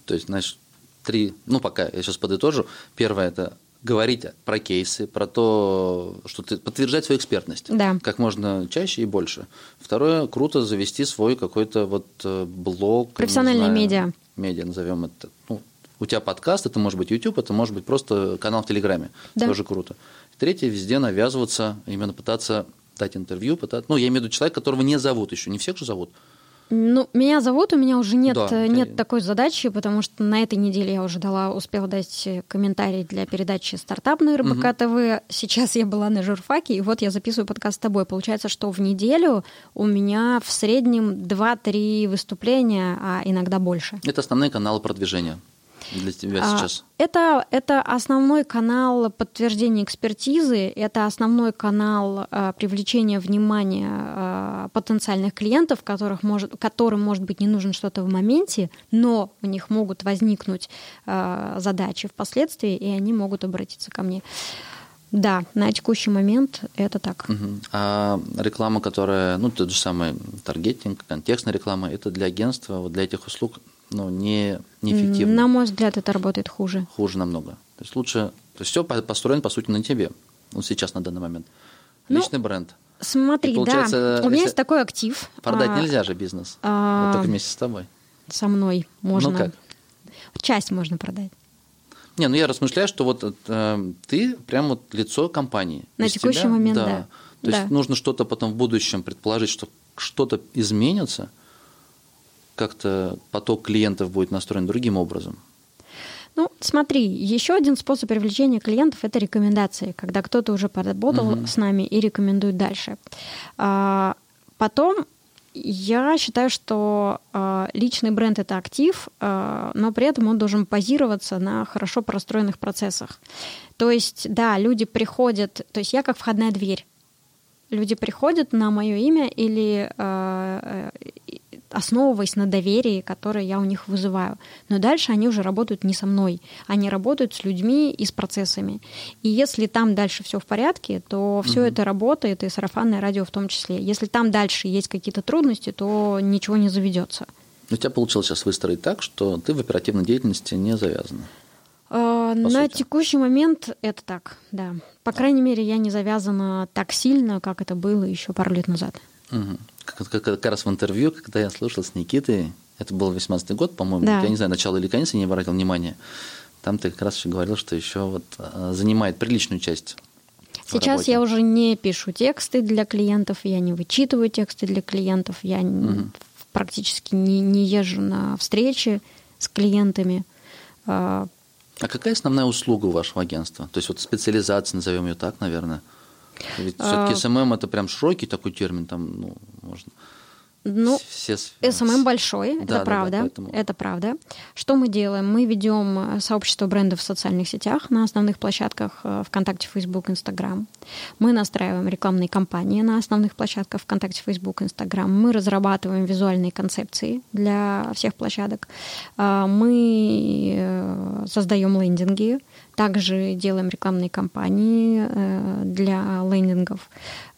То есть, значит, три, ну пока я сейчас подытожу. Первое – это говорить про кейсы, про то, что ты подтверждать свою экспертность да. как можно чаще и больше. Второе, круто завести свой какой-то вот э, блог. Профессиональные знаю, медиа. Медиа, назовем это. Ну, у тебя подкаст, это может быть YouTube, это может быть просто канал в Телеграме. Да. Тоже круто. Третье, везде навязываться, именно пытаться дать интервью, пытаться, ну, я имею в виду человека, которого не зовут еще, не всех же зовут. Ну, меня зовут, у меня уже нет, да, нет ты... такой задачи, потому что на этой неделе я уже дала, успела дать комментарий для передачи «Стартап» на РБК угу. ТВ. Сейчас я была на журфаке, и вот я записываю подкаст с тобой. Получается, что в неделю у меня в среднем 2-3 выступления, а иногда больше. Это основные каналы продвижения для тебя а, сейчас? Это, это основной канал подтверждения экспертизы, это основной канал а, привлечения внимания а, потенциальных клиентов, которых может, которым, может быть, не нужно что-то в моменте, но у них могут возникнуть а, задачи впоследствии, и они могут обратиться ко мне. Да, на текущий момент это так. Угу. А реклама, которая, ну, тот же самый таргетинг, контекстная реклама, это для агентства, вот для этих услуг ну, не, неэффективно. На мой взгляд, это работает хуже. Хуже намного. То есть лучше... То есть все построено, по сути, на тебе. Вот сейчас, на данный момент. Ну, Личный бренд. Смотри, да. У меня есть такой актив. Продать а, нельзя же бизнес. А, вот только вместе с тобой. Со мной можно. Ну как? Часть можно продать. Не, ну я размышляю, что вот э, ты прям вот лицо компании. На Без текущий тебя, момент, да. да. То да. есть нужно что-то потом в будущем предположить, что что-то изменится, как-то поток клиентов будет настроен другим образом? Ну, смотри, еще один способ привлечения клиентов это рекомендации, когда кто-то уже поработал угу. с нами и рекомендует дальше. А, потом я считаю, что э, личный бренд это актив, э, но при этом он должен базироваться на хорошо простроенных процессах. То есть, да, люди приходят, то есть я как входная дверь. Люди приходят на мое имя или э, основываясь на доверии, которое я у них вызываю. Но дальше они уже работают не со мной, они работают с людьми и с процессами. И если там дальше все в порядке, то все угу. это работает, и сарафанное радио в том числе. Если там дальше есть какие-то трудности, то ничего не заведется. У тебя получилось сейчас выстроить так, что ты в оперативной деятельности не завязана. А, на сути. текущий момент это так, да. По крайней мере, я не завязана так сильно, как это было еще пару лет назад. Угу. Как, раз в интервью, когда я слушал с Никитой, это был 18-й год, по-моему, да. я не знаю, начало или конец, я не обратил внимания. Там ты как раз еще говорил, что еще вот а, занимает приличную часть Сейчас я уже не пишу тексты для клиентов, я не вычитываю тексты для клиентов, я угу. практически не, не езжу на встречи с клиентами. А, а какая основная услуга у вашего агентства? То есть вот специализация, назовем ее так, наверное. Ведь все-таки SMM это прям широкий такой термин, там, ну, можно. Ну, все... SMM большой, да, это да, правда, да, поэтому... это правда. Что мы делаем? Мы ведем э, сообщество брендов в социальных сетях на основных площадках э, ВКонтакте, Facebook, Instagram. Мы настраиваем рекламные кампании на основных площадках ВКонтакте, Facebook, Instagram. Мы разрабатываем визуальные концепции для всех площадок. Э, мы создаем лендинги, также делаем рекламные кампании для лендингов.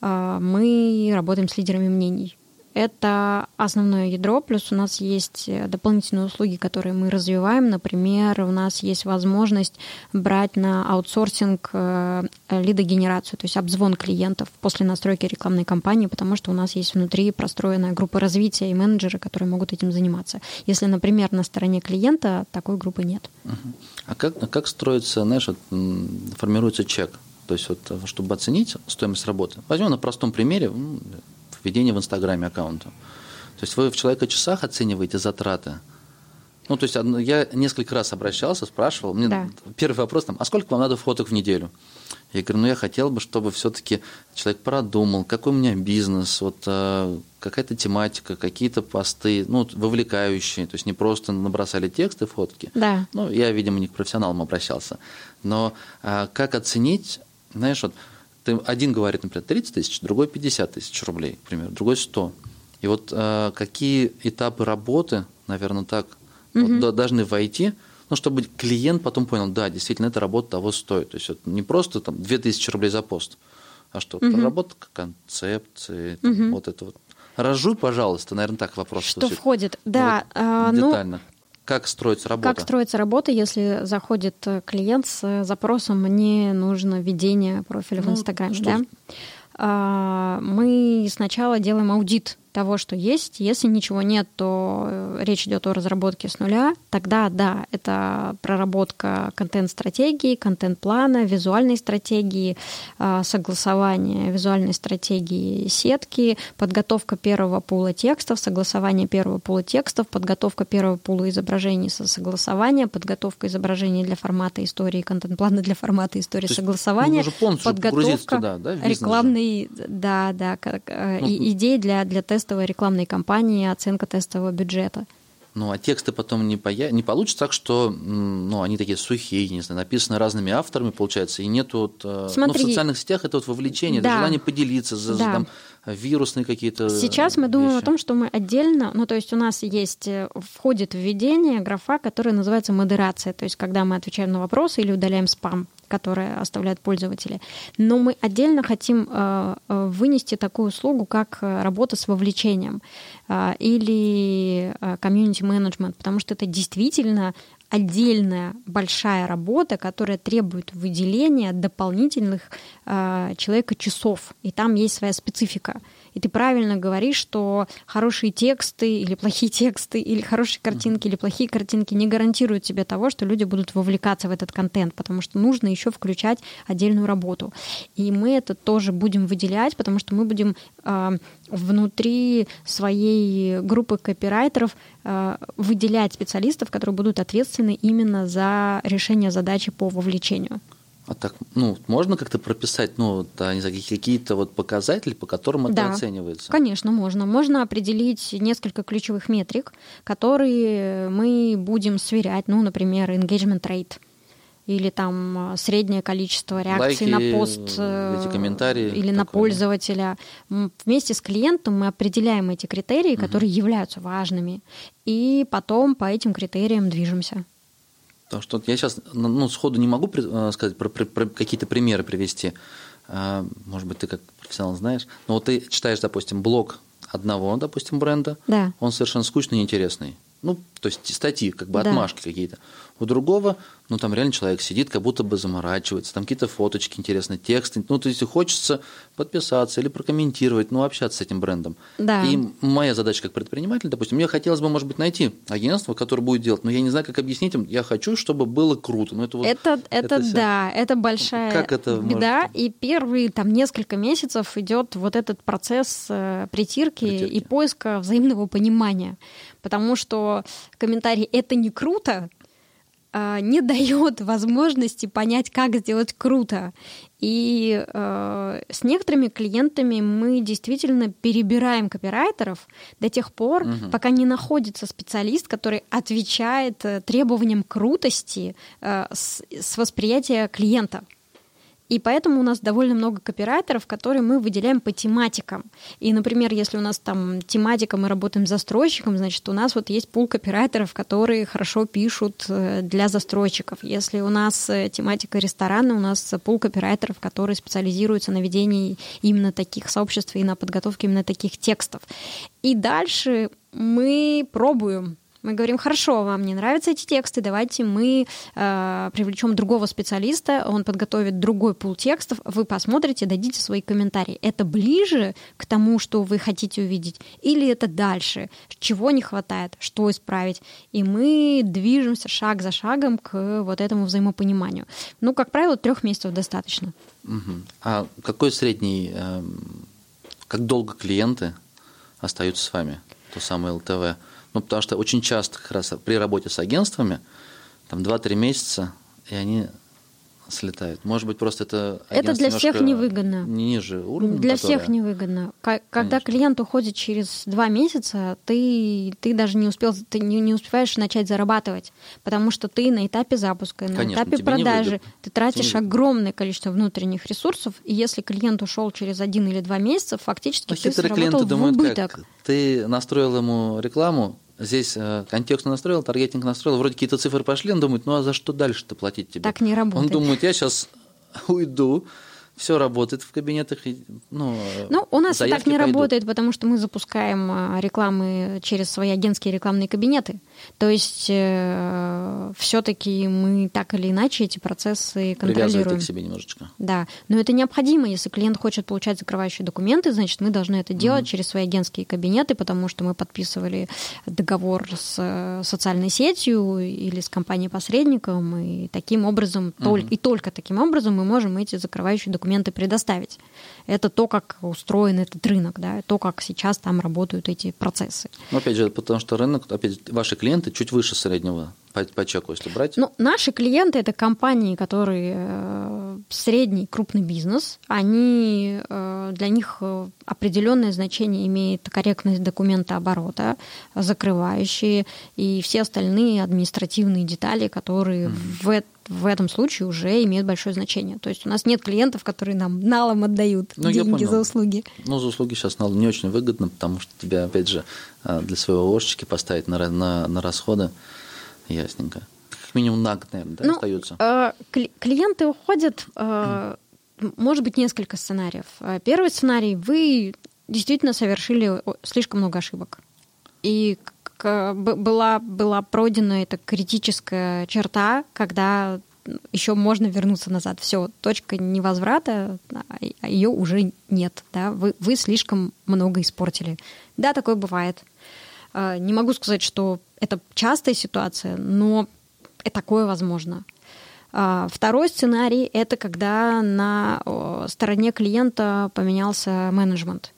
Мы работаем с лидерами мнений это основное ядро, плюс у нас есть э, дополнительные услуги, которые мы развиваем. Например, у нас есть возможность брать на аутсорсинг э, лидогенерацию, то есть обзвон клиентов после настройки рекламной кампании, потому что у нас есть внутри простроенная группа развития и менеджеры, которые могут этим заниматься. Если, например, на стороне клиента такой группы нет. А как, как строится, знаешь, формируется чек? То есть вот, чтобы оценить стоимость работы. Возьмем на простом примере, ведение в Инстаграме аккаунта. То есть вы в человека часах оцениваете затраты. Ну, то есть я несколько раз обращался, спрашивал. Мне да. первый вопрос там, а сколько вам надо фоток в неделю? Я говорю, ну я хотел бы, чтобы все-таки человек продумал, какой у меня бизнес, вот э, какая-то тематика, какие-то посты, ну, вовлекающие, то есть не просто набросали тексты, фотки. Да. Ну, я, видимо, не к профессионалам обращался. Но э, как оценить, знаешь, вот ты, один говорит, например, 30 тысяч, другой 50 тысяч рублей, например, другой 100. И вот э, какие этапы работы, наверное, так угу. вот, должны войти, ну, чтобы клиент потом понял, да, действительно, эта работа того стоит. То есть это не просто там 2000 рублей за пост, а что, угу. проработка концепции, там, угу. вот это вот. Разжуй, пожалуйста, наверное, так вопрос. Что звучит. входит? Да, ну, вот, ну, детально. Ну, как строится работа? Как строится работа, если заходит э, клиент с э, запросом «мне нужно ведение профиля ну, в Инстаграме», да? А, мы сначала делаем аудит того, что есть. Если ничего нет, то э, речь идет о разработке с нуля. Тогда, да, это проработка контент-стратегии, контент-плана, визуальной стратегии, а, согласование визуальной стратегии сетки, подготовка первого пула текстов, согласование первого пула текстов, подготовка первого пула изображений со согласования, подготовка изображений для формата истории, контент-плана для формата истории то согласования, подготовка туда, да, рекламной, да, да, э, ну, идей для, для теста тестовой рекламной кампании, оценка тестового бюджета. Ну, а тексты потом не, поя... не получится так, что ну, они такие сухие, не знаю, написаны разными авторами, получается, и нет вот... Смотри, э, ну, в социальных сетях это вот вовлечение, да, это желание поделиться, за, да. там, вирусные какие-то Сейчас мы думаем о том, что мы отдельно, ну, то есть у нас есть, э, входит введение графа, которая называется модерация, то есть когда мы отвечаем на вопросы или удаляем спам которые оставляют пользователи. Но мы отдельно хотим э, э, вынести такую услугу, как э, работа с вовлечением или комьюнити менеджмент, потому что это действительно отдельная большая работа, которая требует выделения дополнительных человека часов, и там есть своя специфика. И ты правильно говоришь, что хорошие тексты или плохие тексты, или хорошие картинки, или плохие картинки не гарантируют тебе того, что люди будут вовлекаться в этот контент, потому что нужно еще включать отдельную работу. И мы это тоже будем выделять, потому что мы будем э, внутри своей группы копирайтеров э, выделять специалистов, которые будут ответственны именно за решение задачи по вовлечению. А так, ну, можно как-то прописать, ну, да, не знаю, какие-то вот показатели, по которым это да, оценивается? конечно, можно. Можно определить несколько ключевых метрик, которые мы будем сверять, ну, например, engagement rate. или там среднее количество реакций Лайки, на пост э, эти комментарии, или на такое, пользователя. Вместе с клиентом мы определяем эти критерии, которые являются важными, и потом по этим критериям движемся. Потому что вот я сейчас ну, сходу не могу э, сказать про, про- про какие-то примеры привести. А, Может быть, ты как профессионал знаешь. Но вот ты читаешь, допустим, блог одного, допустим, бренда. Да. Он совершенно скучный и интересный. Ну, то есть статьи, как бы Да. отмашки какие-то. У другого, ну, там реально человек сидит, как будто бы заморачивается, там какие-то фоточки интересные, тексты. Ну, то есть хочется подписаться или прокомментировать, ну, общаться с этим брендом. Да. И моя задача как предприниматель, допустим, мне хотелось бы, может быть, найти агентство, которое будет делать, но я не знаю, как объяснить им. Я хочу, чтобы было круто. Ну, это, вот, это, это, всё. да, это большая Как это беда. может- И первые там несколько месяцев идет вот этот процесс э, притирки, Притирки. и поиска взаимного понимания. Потому что комментарий «это не круто» э, не дает возможности понять, как сделать круто. И э, с некоторыми клиентами мы действительно перебираем копирайтеров до тех пор, пока не находится специалист, который отвечает э, требованиям крутости э, с, с восприятия клиента. И поэтому у нас довольно много копирайтеров, которые мы выделяем по тематикам. И, например, если у нас там тематика, мы работаем застройщиком, значит, у нас вот есть пул копирайтеров, которые хорошо пишут э, для застройщиков. Если у нас э, тематика ресторана, у нас пул копирайтеров, которые специализируются на ведении именно таких сообществ и на подготовке именно таких текстов. И дальше мы пробуем мы говорим, хорошо, вам не нравятся эти тексты, давайте мы э, привлечем другого специалиста, он подготовит другой пул текстов, вы посмотрите, дадите свои комментарии. Это ближе к тому, что вы хотите увидеть, или это дальше, чего не хватает, что исправить. И мы движемся шаг за шагом к вот этому взаимопониманию. Ну, как правило, трех месяцев достаточно. Мгм. А какой средний, эм, как долго клиенты остаются с вами, то самое ЛТВ? Ну, потому что очень часто как раз при работе с агентствами, там 2-3 месяца, и они слетают. Может быть, просто это Это для всех невыгодно. Ниже уровня, Для которое- всех невыгодно. Когда Конечно. клиент уходит через два месяца, ты, ты даже не успел, ты не, не успеваешь начать зарабатывать, потому что ты на этапе запуска, на Конечно, этапе продажи, ты тратишь Тебе огромное количество внутренних ресурсов, и если клиент ушел через один или два месяца, фактически Ну, ты сработал в убыток. как? Ты настроил ему рекламу, здесь э, контекст настроил, таргетинг настроил, вроде какие-то цифры пошли, он думает, ну а за что дальше-то платить тебе? Так не работает. Он думает, я сейчас уйду, все работает в кабинетах, ну, э, Ну, у нас так не пойдут. работает, потому что мы запускаем а, рекламы через свои агентские рекламные кабинеты. То есть все-таки мы так или иначе эти процессы контролируем. их к себе немножечко. Да, но это необходимо. Если клиент хочет получать закрывающие документы, значит, мы должны это делать через свои агентские кабинеты, потому что мы подписывали договор с э, социальной сетью или с компанией-посредником, и таким образом, толь- и только таким образом мы можем эти закрывающие документы предоставить. Это то, как устроен этот рынок, да, то, как сейчас там работают эти процессы. Но опять же, потому что рынок, опять же, ваши клиенты чуть выше среднего по, по чеку, если брать. Ну, наши клиенты это компании, которые э, средний, крупный бизнес. Они э, для них э, определенное значение имеет корректность документа оборота, закрывающие и все остальные административные детали, которые в, эт- в этом случае уже имеют большое значение. То есть у нас нет клиентов, которые нам налом отдают Ну, деньги за услуги. Ну, за услуги сейчас налог не очень выгодно, потому что тебя, опять же, э, для своего Ошечки поставить на, на, на расходы, ясненько. Как минимум на год, наверное, да, Ну, остаются. э, кли- клиенты уходят, э, м- может быть, несколько сценариев. Первый сценарий, вы действительно совершили слишком много ошибок. И была, была пройдена эта критическая черта, когда еще можно вернуться назад. Все, точка невозврата, а ее уже нет. Да? Вы, вы слишком много испортили. Да, такое бывает. Э, Не могу сказать, что это частая ситуация, но и такое возможно. Второй сценарий – это когда на стороне клиента поменялся менеджмент.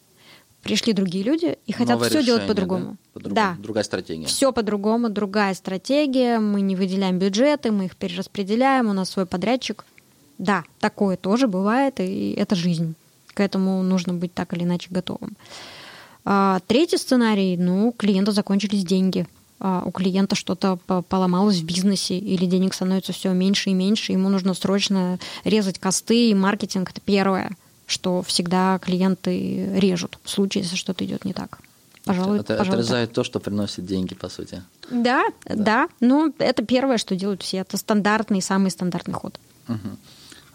Пришли другие люди и хотят Новое все делать решение, по-другому. да? По-другому. Да, Другая стратегия. все по-другому, другая стратегия, мы не выделяем бюджеты, мы их перераспределяем, у нас свой подрядчик. Да, такое тоже бывает, и это жизнь. К этому нужно быть так или иначе готовым. А, третий сценарий, ну, клиента закончились деньги. а, у клиента что-то поломалось в бизнесе или денег становится все меньше и меньше, ему нужно срочно резать косты, и маркетинг – это первое, что всегда клиенты режут в случае, если что-то идет не так. Пожалуй, это пожалуй, отрезает так. то, что приносит деньги, по сути. Да, да, да. Ну, это первое, что делают все. Это стандартный, самый стандартный ход. Угу.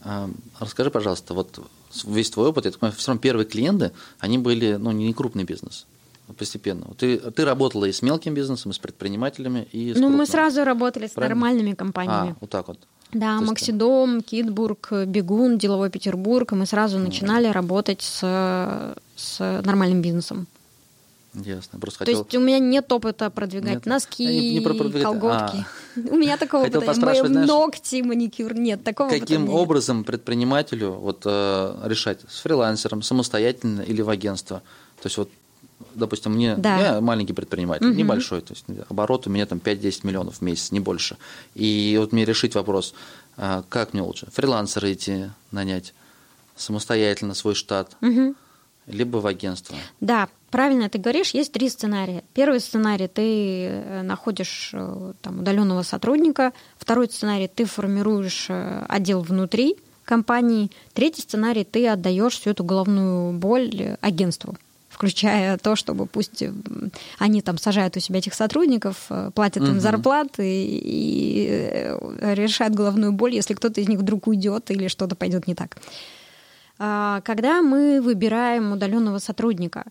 А, расскажи, пожалуйста, вот весь твой опыт, я так понимаю, все равно первые клиенты, они были, ну, не крупный бизнес постепенно. Ты, ты работала и с мелким бизнесом, и с предпринимателями, и с Ну, крупным. мы сразу работали с Правильно? нормальными компаниями. А, вот так вот. Да, То есть- Максидом, Китбург, Бегун, Деловой Петербург. И мы сразу начинали работать с, с нормальным бизнесом. Ясно. Просто То хотел... есть у меня нет опыта продвигать Нет. носки, не- не про продвигать, колготки. У меня такого Хотел опыта Мои знаешь, ногти, маникюр. Нет, такого Каким нет. образом предпринимателю вот, э, решать? С фрилансером, самостоятельно или в агентство? То есть вот, допустим, мне Да. я маленький предприниматель, небольшой, то есть оборот у меня там 5-10 миллионов в месяц, не больше. И вот мне решить вопрос, а, как мне лучше? Фрилансера идти нанять, самостоятельно свой штат, Мгм. либо в агентство? Да, правильно ты говоришь, есть три сценария. Первый сценарий ты э, находишь э, там удаленного сотрудника, второй сценарий ты формируешь э, отдел внутри компании, третий сценарий ты отдаешь всю эту головную боль агентству включая то, чтобы пусть они там сажают у себя этих сотрудников, э, платят им Мгм. зарплаты и э, решают головную боль, если кто-то из них вдруг уйдет или что-то пойдет не так. А, Когда мы выбираем удаленного сотрудника,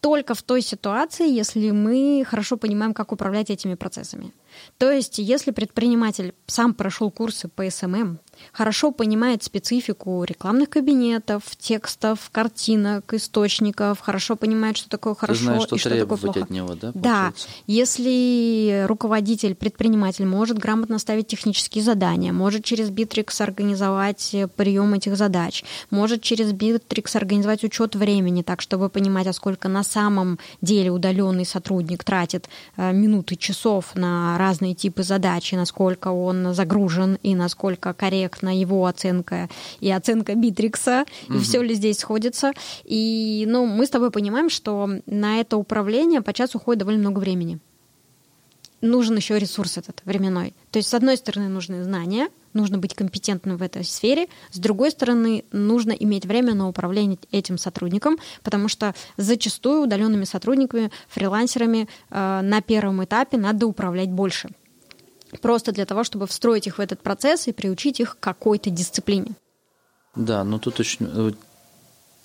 только в той ситуации, если мы хорошо понимаем, как управлять этими процессами. То есть, если предприниматель сам прошел курсы по SMM, хорошо понимает специфику рекламных кабинетов, текстов, картинок, источников, хорошо понимает, что такое хорошо Ты знаешь, что и что такое плохо. от него, да? Да, если руководитель, предприниматель может грамотно ставить технические задания, может через Bittrex организовать э, прием этих задач, может через Bittrex организовать учет времени, так чтобы понимать, а сколько на самом деле удаленный сотрудник тратит э, минут и часов на разные типы задач, и насколько он загружен, и насколько корректна его оценка и оценка Битрикса, и все ли здесь сходится. И ну, мы с тобой понимаем, что на это управление по часу уходит довольно много времени. Нужен еще ресурс этот временной. То есть, с одной стороны, нужны знания, нужно быть компетентным в этой сфере, с другой стороны, нужно иметь время на управление этим сотрудником, потому что зачастую удаленными сотрудниками, фрилансерами э, на первом этапе надо управлять больше. Просто для того, чтобы встроить их в этот процесс и приучить их к какой-то дисциплине. Да, но тут очень, э,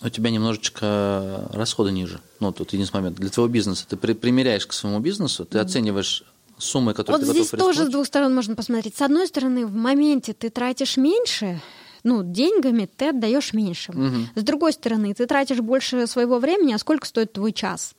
у тебя немножечко расходы ниже. Ну, тут единственный момент. Для твоего бизнеса ты при- примеряешь к своему бизнесу, ты оцениваешь суммы, которые Вот ты здесь готов тоже с двух сторон можно посмотреть. С одной стороны, в моменте ты тратишь меньше, ну, деньгами ты отдаешь меньше. Мгм. С другой стороны, ты тратишь больше своего времени, а сколько стоит твой час?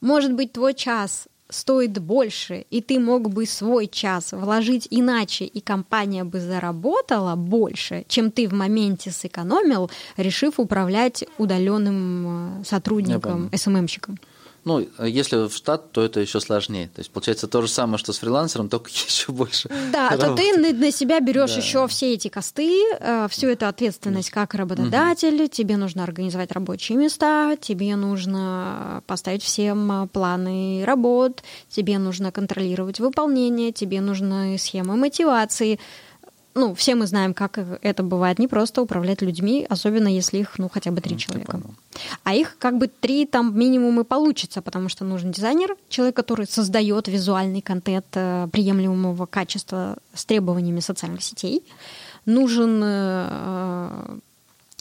Может быть, твой час стоит больше, и ты мог бы свой час вложить иначе, и компания бы заработала больше, чем ты в моменте сэкономил, решив управлять удаленным э, сотрудником. СММщиком. Ну, а если в штат, то это еще сложнее. То есть, получается, то же самое, что с фрилансером, только еще больше. Да, то работы. ты на, себя берешь Да. еще все эти косты, э, всю эту ответственность как работодатель, тебе нужно организовать рабочие места, тебе нужно поставить всем э, планы работ, тебе нужно контролировать выполнение, тебе нужны схемы мотивации. Ну, все мы знаем, как это бывает не просто управлять людьми, особенно если их, ну, хотя бы три Ну, человека. А их как бы три там минимум и получится, потому что нужен дизайнер, человек, который создает визуальный контент э, приемлемого качества с требованиями социальных сетей. Нужен э,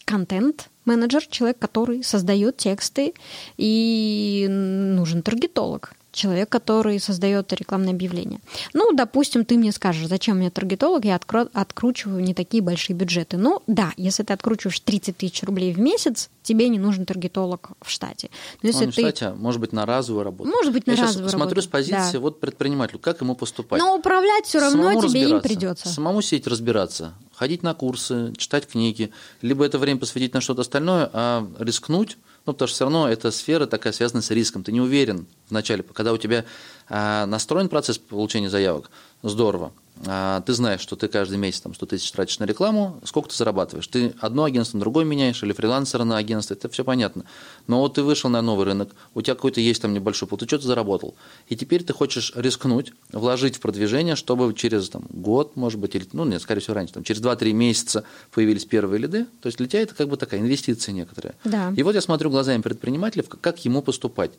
контент менеджер, человек, который создает тексты, и нужен таргетолог, человек, который создает рекламное объявление. Ну, допустим, ты мне скажешь, зачем мне таргетолог, я откро- откручиваю не такие большие бюджеты. Ну, да, если ты откручиваешь 30 тысяч рублей в месяц, тебе не нужен таргетолог в штате. Но если Ну, ты... кстати, может быть, на разовую работу. Может быть, на Я разовую смотрю работу, с позиции да. вот предпринимателю, как ему поступать. Но управлять все равно Самому тебе им придется. Самому сидеть разбираться, ходить на курсы, читать книги, либо это время посвятить на что-то остальное, а рискнуть, ну, потому что все равно эта сфера такая связана с риском. Ты не уверен вначале, когда у тебя а, настроен процесс получения заявок, здорово. А, ты знаешь, что ты каждый месяц там 100 тысяч тратишь на рекламу, сколько ты зарабатываешь? Ты одно агентство на другое меняешь или фрилансера на агентство, это все понятно. Но вот ты вышел на новый рынок, у тебя какой-то есть там небольшой пул, ты что-то заработал. И теперь ты хочешь рискнуть, вложить в продвижение, чтобы через там, год, может быть, или, ну нет, скорее всего, раньше, там, через 2-3 месяца появились первые лиды. То есть для тебя это как бы такая инвестиция некоторая. Да. И вот я смотрю глазами предпринимателей, как ему поступать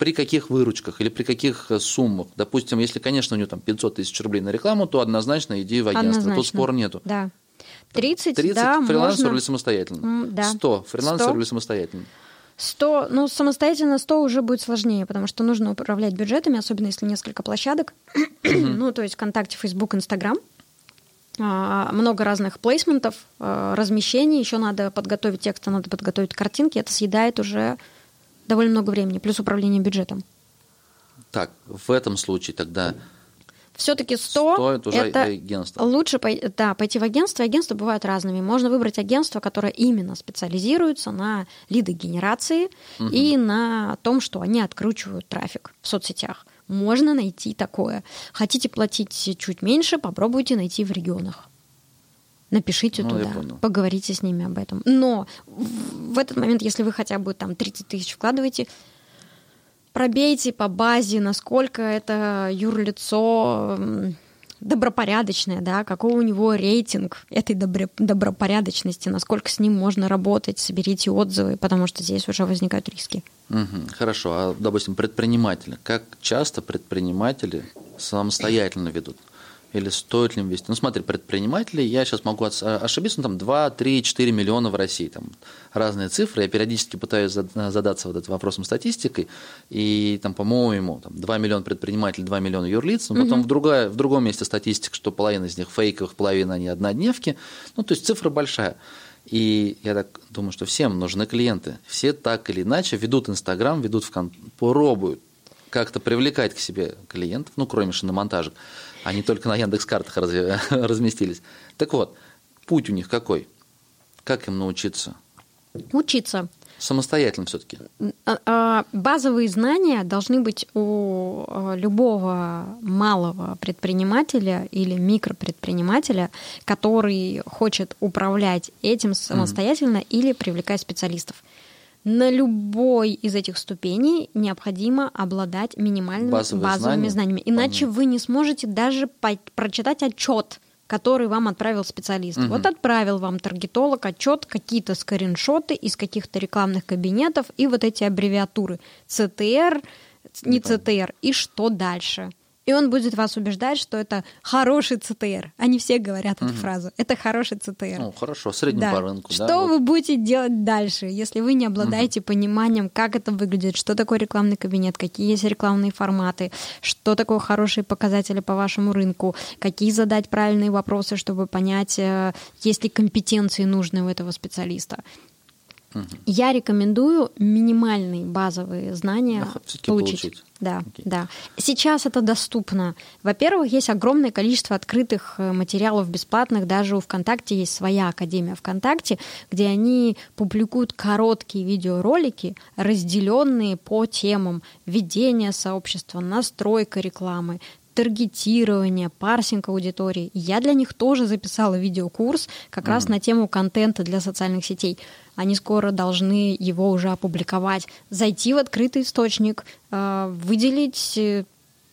при каких выручках или при каких э, суммах. Допустим, если, конечно, у него там 500 тысяч рублей на рекламу, то однозначно иди в агентство. Однозначно. Тут спора нету. Да. 30, 30 да, фрилансер можно... или самостоятельно? Да. 100 фрилансер 100. или самостоятельно? 100, ну, самостоятельно 100 уже будет сложнее, потому что нужно управлять бюджетами, особенно если несколько площадок. ну, то есть ВКонтакте, Facebook, Инстаграм. А, много разных плейсментов, а, размещений, еще надо подготовить тексты, надо подготовить картинки. Это съедает уже довольно много времени, плюс управление бюджетом. Так, в этом случае тогда Все-таки 100, стоит уже это агентство. лучше да, пойти в агентство. Агентства бывают разными. Можно выбрать агентство, которое именно специализируется на лидогенерации и на том, что они откручивают трафик в соцсетях. Можно найти такое. Хотите платить чуть меньше, попробуйте найти в регионах. Напишите Ну, туда, поговорите с ними об этом. Но в этот момент, если вы хотя бы там 30 тысяч вкладываете, пробейте по базе, насколько это юрлицо добропорядочное, да, какой у него рейтинг этой добре- добропорядочности, насколько с ним можно работать, соберите отзывы, потому что здесь уже возникают риски. Мгм, Хорошо, а, допустим, предприниматели. Как часто предприниматели самостоятельно ведут? Или стоит ли вести? Ну, смотри, предприниматели, я сейчас могу а, ошибиться, ну, там 2, 3, 4 миллиона в России, там разные цифры. Я периодически пытаюсь зад- задаться вот этим вопросом статистикой, и там, по-моему, там 2 миллиона предпринимателей, 2 миллиона юрлиц, но потом в, другая, в другом месте статистика, что половина из них фейковых, половина они однодневки. Ну, то есть цифра большая. И я так думаю, что всем нужны клиенты. Все так или иначе ведут Инстаграм, ведут ВКон, пробуют как-то привлекать к себе клиентов, ну, кроме шиномонтажек, они только на Яндекс.Картах разве- разместились. Так вот, путь у них какой? Как им научиться? Учиться. Самостоятельно все-таки. А- а, Базовые знания должны быть у а, любого малого предпринимателя или микропредпринимателя, который хочет управлять этим самостоятельно или привлекать специалистов. На любой из этих ступеней необходимо обладать минимальными Базовые базовыми знания? знаниями. Иначе вы не сможете даже по- прочитать отчет, который вам отправил специалист. Вот отправил вам таргетолог отчет, какие-то скриншоты из каких-то рекламных кабинетов и вот эти аббревиатуры CTR, не CTR, и что дальше. И он будет вас убеждать, что это хороший CTR. Они все говорят эту фразу. Это хороший CTR. Ну, хорошо, средний Да. по рынку. Что да, вот. вы будете делать дальше, если вы не обладаете пониманием, как это выглядит, что такое рекламный кабинет, какие есть рекламные форматы, что такое хорошие показатели по вашему рынку, какие задать правильные вопросы, чтобы понять, э, есть ли компетенции нужные у этого специалиста. Я рекомендую минимальные базовые знания получить. получить. Да, Окей. да. Сейчас это доступно. Во-первых, есть огромное количество открытых э, материалов бесплатных. Даже у ВКонтакте есть своя Академия ВКонтакте, где они публикуют короткие видеоролики, разделенные по темам ведения сообщества, настройка рекламы, таргетирование, парсинг аудитории. Я для них тоже записала видеокурс как раз на тему контента для социальных сетей. Они скоро должны его уже опубликовать. Зайти в открытый источник, э, выделить э,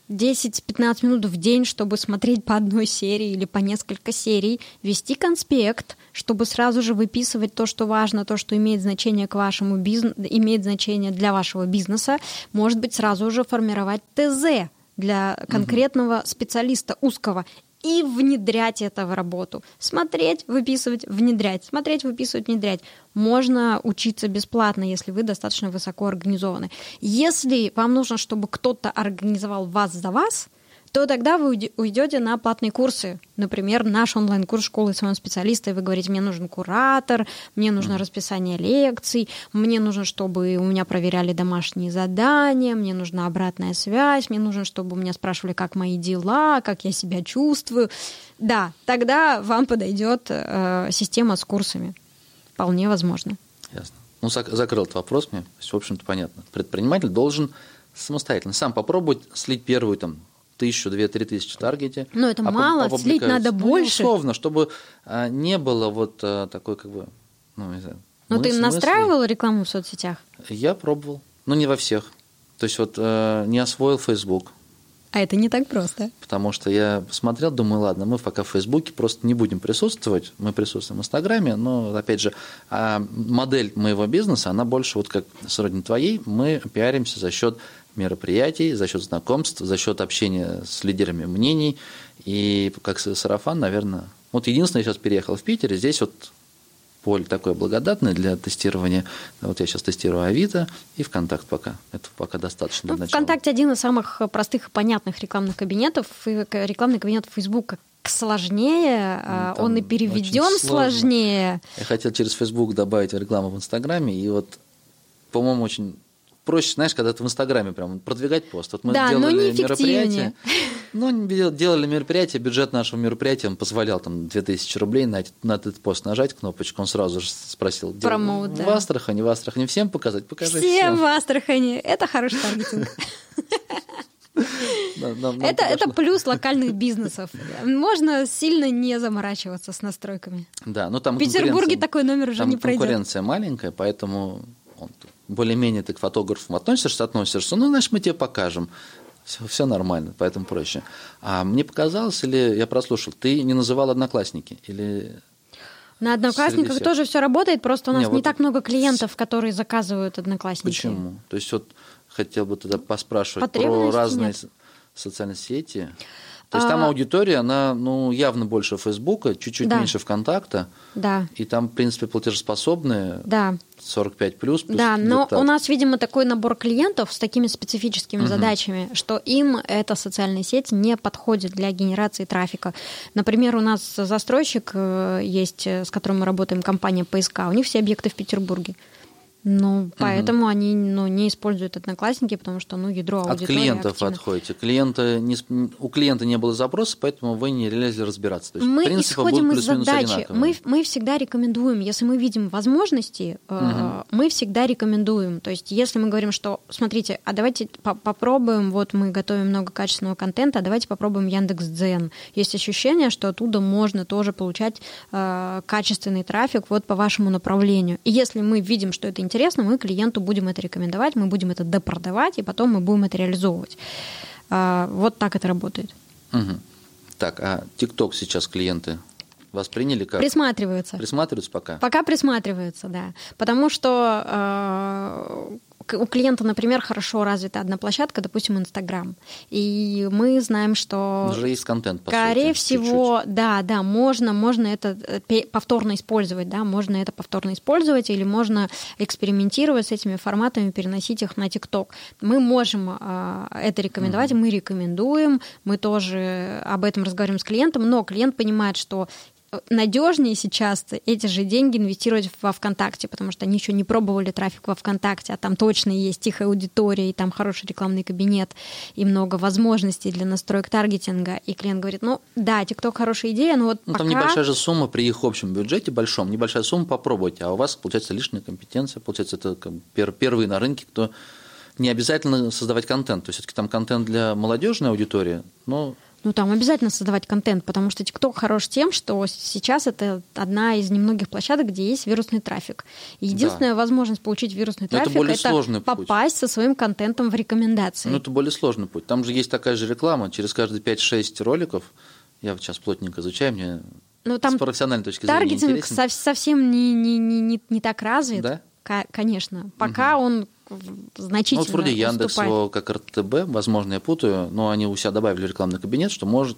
10-15 минут в день, чтобы смотреть по одной серии или по несколько серий, вести конспект, чтобы сразу же выписывать то, что важно, то, что имеет значение к вашему бизнесу, имеет значение для вашего бизнеса, может быть, сразу же формировать ТЗ для конкретного специалиста узкого и внедрять это в работу. Смотреть, выписывать, внедрять. Смотреть, выписывать, внедрять. Можно учиться бесплатно, если вы достаточно высоко организованы. Если вам нужно, чтобы кто-то организовал вас за вас, то тогда вы уйдете на платные курсы. Например, наш онлайн-курс школы своего специалиста, и вы говорите, мне нужен куратор, мне нужно расписание лекций, мне нужно, чтобы у меня проверяли домашние задания, мне нужна обратная связь, мне нужно, чтобы у меня спрашивали, как мои дела, как я себя чувствую. Да, тогда вам подойдет э, система с курсами. Вполне возможно. Ясно. Ну, зак- закрыл этот вопрос мне. То есть, в общем-то, понятно. Предприниматель должен самостоятельно сам попробовать слить первую там тысячу, две, три тысячи в таргете. Ну, это а мало, пуб- слить надо Ну, больше. условно, чтобы а, не было вот а, такой, как бы, ну, не знаю, Ну, ты настраивал рекламу в соцсетях? Я пробовал, но не во всех. То есть вот э, не освоил Facebook, А это не так просто. потому что я посмотрел, думаю, ладно, мы пока в Фейсбуке просто не будем присутствовать, мы присутствуем в Инстаграме, но, опять же, а модель моего бизнеса, она больше вот как сродни твоей, мы пиаримся за счет мероприятий, за счет знакомств, за счет общения с лидерами мнений, и как сарафан, наверное, вот единственное, я сейчас переехал в Питер, и здесь вот поле такое благодатное для тестирования. Вот я сейчас тестирую Авито и ВКонтакт пока. Это пока достаточно Ну. ВКонтакте один из самых простых и понятных рекламных кабинетов. И к- рекламный кабинет Фейсбука сложнее, а, там он и переведен сложнее. Я хотел через Facebook добавить рекламу в Инстаграме, и вот, по-моему, очень проще, знаешь, когда ты в Инстаграме прям продвигать пост. Вот мы Да, но делали мероприятие. Ну, делали мероприятие, бюджет нашего мероприятия, он позволял там 2000 рублей на, этот- на этот пост нажать кнопочку, он сразу же спросил, где- Промоут, в да. Астрахани, в Астрахани всем показать? Покажи Всем всем. в Астрахани. Это хороший таргетинг. Да, нам- нам Это, это плюс локальных бизнесов. Можно сильно не заморачиваться с настройками. Да, ну там В Петербурге такой номер уже там не пройдет. конкуренция маленькая, поэтому он- более-менее ты к фотографам относишься, относишься, ну, значит, мы тебе покажем. Все, нормально, поэтому проще. А мне показалось, или я прослушал, ты не называл одноклассники? Или На одноклассниках тоже все работает, просто у нас Не, не, вот так много клиентов, которые заказывают одноклассники. почему? То есть вот хотел бы тогда поспрашивать про разные нет. со- социальные сети. То есть А- там аудитория, она ну, явно больше Фейсбука, чуть-чуть Да. меньше ВКонтакта, Да, и там, в принципе, платежеспособные, да. 45 плюс. плюс Да, но где-то у нас, видимо, такой набор клиентов с такими специфическими задачами, что им эта социальная сеть не подходит для генерации трафика. Например, у нас застройщик э, есть, э, с которым мы работаем, компания ПСК, у них все объекты в Петербурге. Ну, поэтому они ну, не используют одноклассники, потому что ну, ядро От аудитории клиентов активно. отходите. Клиента не, у клиента не было запроса, поэтому вы не лезли разбираться. То есть мы исходим из задачи. одинаковые. Мы, мы всегда рекомендуем, если мы видим возможности, э, мы всегда рекомендуем. То есть, если мы говорим, что, смотрите, а давайте по- попробуем, вот мы готовим много качественного контента, а давайте попробуем Яндекс.Дзен. Есть ощущение, что оттуда можно тоже получать э, качественный трафик вот по вашему направлению. И если мы видим, что это интересно, мы клиенту будем это рекомендовать, мы будем это допродавать, и потом мы будем это реализовывать. А, вот так это работает. Мгм. Так, а ТикТок сейчас клиенты восприняли как? Присматриваются. Присматриваются пока? Пока присматриваются, да. Потому что к- у клиента, например, хорошо развита одна площадка, допустим, Инстаграм. И мы знаем, что Уже есть контент, по Скорее сути, всего, да, да, можно, можно это э, повторно использовать, да, можно это повторно использовать или можно экспериментировать с этими форматами, переносить их на ТикТок. Мы можем э, это рекомендовать, мы рекомендуем, мы тоже об этом разговариваем с клиентом, но клиент понимает, что надежнее сейчас эти же деньги инвестировать во ВКонтакте, потому что они еще не пробовали трафик во ВКонтакте, а там точно есть тихая аудитория, и там хороший рекламный кабинет, и много возможностей для настроек таргетинга. И клиент говорит, ну да, ТикТок хорошая идея, но вот Ну, пока... там небольшая же сумма при их общем бюджете большом, небольшая сумма попробуйте, а у вас получается лишняя компетенция, получается это первые на рынке, кто не обязательно создавать контент, то есть все-таки там контент для молодежной аудитории, но Ну, там обязательно создавать контент, потому что ТикТок хорош тем, что сейчас это одна из немногих площадок, где есть вирусный трафик. И Единственная возможность получить вирусный Но это трафик сложный путь. попасть со своим контентом в рекомендации. Ну, это более сложный путь. Там же есть такая же реклама. Через каждые 5-6 роликов, я сейчас плотненько изучаю, мне Ну, там с профессиональной точки зрения Таргетинг интересен. совсем не, не, не, не, не так развит. Да? Конечно. Пока он в- значительно Ну, вот вроде Яндекс, уступает. как РТБ, возможно, я путаю, но они у себя добавили рекламный кабинет, что может,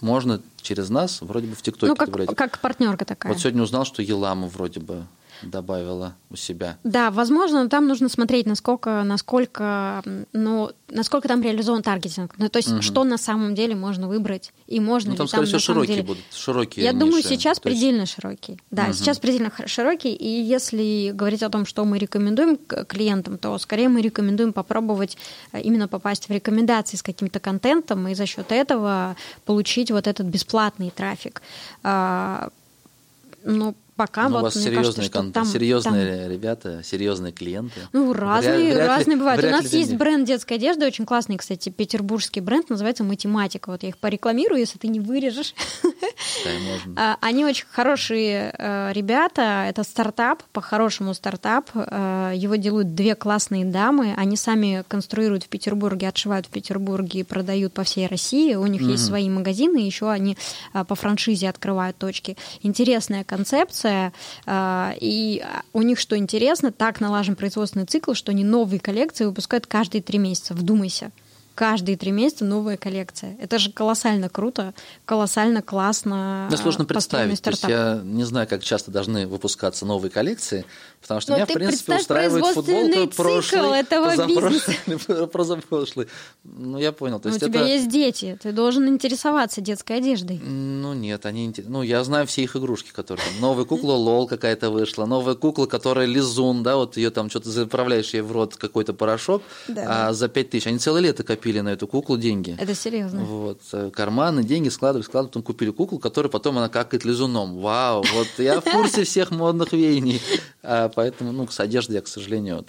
можно через нас вроде бы в ТикТоке Ну, как, добавлять. как партнерка такая. Вот сегодня узнал, что Еламу вроде бы добавила у себя. Да, возможно, но там нужно смотреть, насколько, насколько, ну, насколько там реализован таргетинг. Ну, то есть, что на самом деле можно выбрать, и можно Ну, там, ли там всего, на самом широкие деле... будут, широкие Я думаю, ниши. сейчас То есть- предельно широкий. Да, сейчас предельно широкий. И если говорить о том, что мы рекомендуем клиентам, то скорее мы рекомендуем попробовать э, именно попасть в рекомендации с каким-то контентом и за счет этого получить вот этот бесплатный трафик. А, Ну, Пока Ну, вот, у вас серьезные, кажется, кон- там- серьезные ребята, серьезные клиенты. Ну, Вряд- разные, вряд ли- разные бывают. У нас ли есть деньги. бренд детской одежды, очень классный, кстати, петербургский бренд, называется «Математика». Вот я их порекламирую, если ты не вырежешь. Да, можно. А, Они очень хорошие э, ребята. Это стартап, по-хорошему стартап. Э, Его делают две классные дамы. Они сами конструируют в Петербурге, отшивают в Петербурге и продают по всей России. У них есть свои магазины, еще они а, по франшизе открывают точки. Интересная концепция. А, И у них, что интересно, так налажен производственный цикл, что они новые коллекции выпускают каждые три месяца. Вдумайся каждые три месяца новая коллекция. Это же колоссально круто, колоссально классно. Да, сложно представить. То есть я не знаю, как часто должны выпускаться новые коллекции, потому что Но меня, в принципе, устраивает футбол производственный то прошлый, цикл этого позапрошлый, позапрошлый. Ну, я понял. То Но есть у тебя это... есть дети, ты должен интересоваться детской одеждой. Ну нет, они ну я знаю все их игрушки, которые там новая кукла Лол какая-то вышла, новая кукла, которая лизун, да, вот ее там что-то заправляешь ей в рот какой-то порошок, Да. а за пять тысяч, они целое лето копили на эту куклу деньги. Это серьезно. Вот, э, карманы, деньги складывали, складывали, потом купили куклу, которая потом она какает лизуном. Вау, вот я в курсе всех модных веяний. А, поэтому, ну, с одеждой я, к сожалению, вот.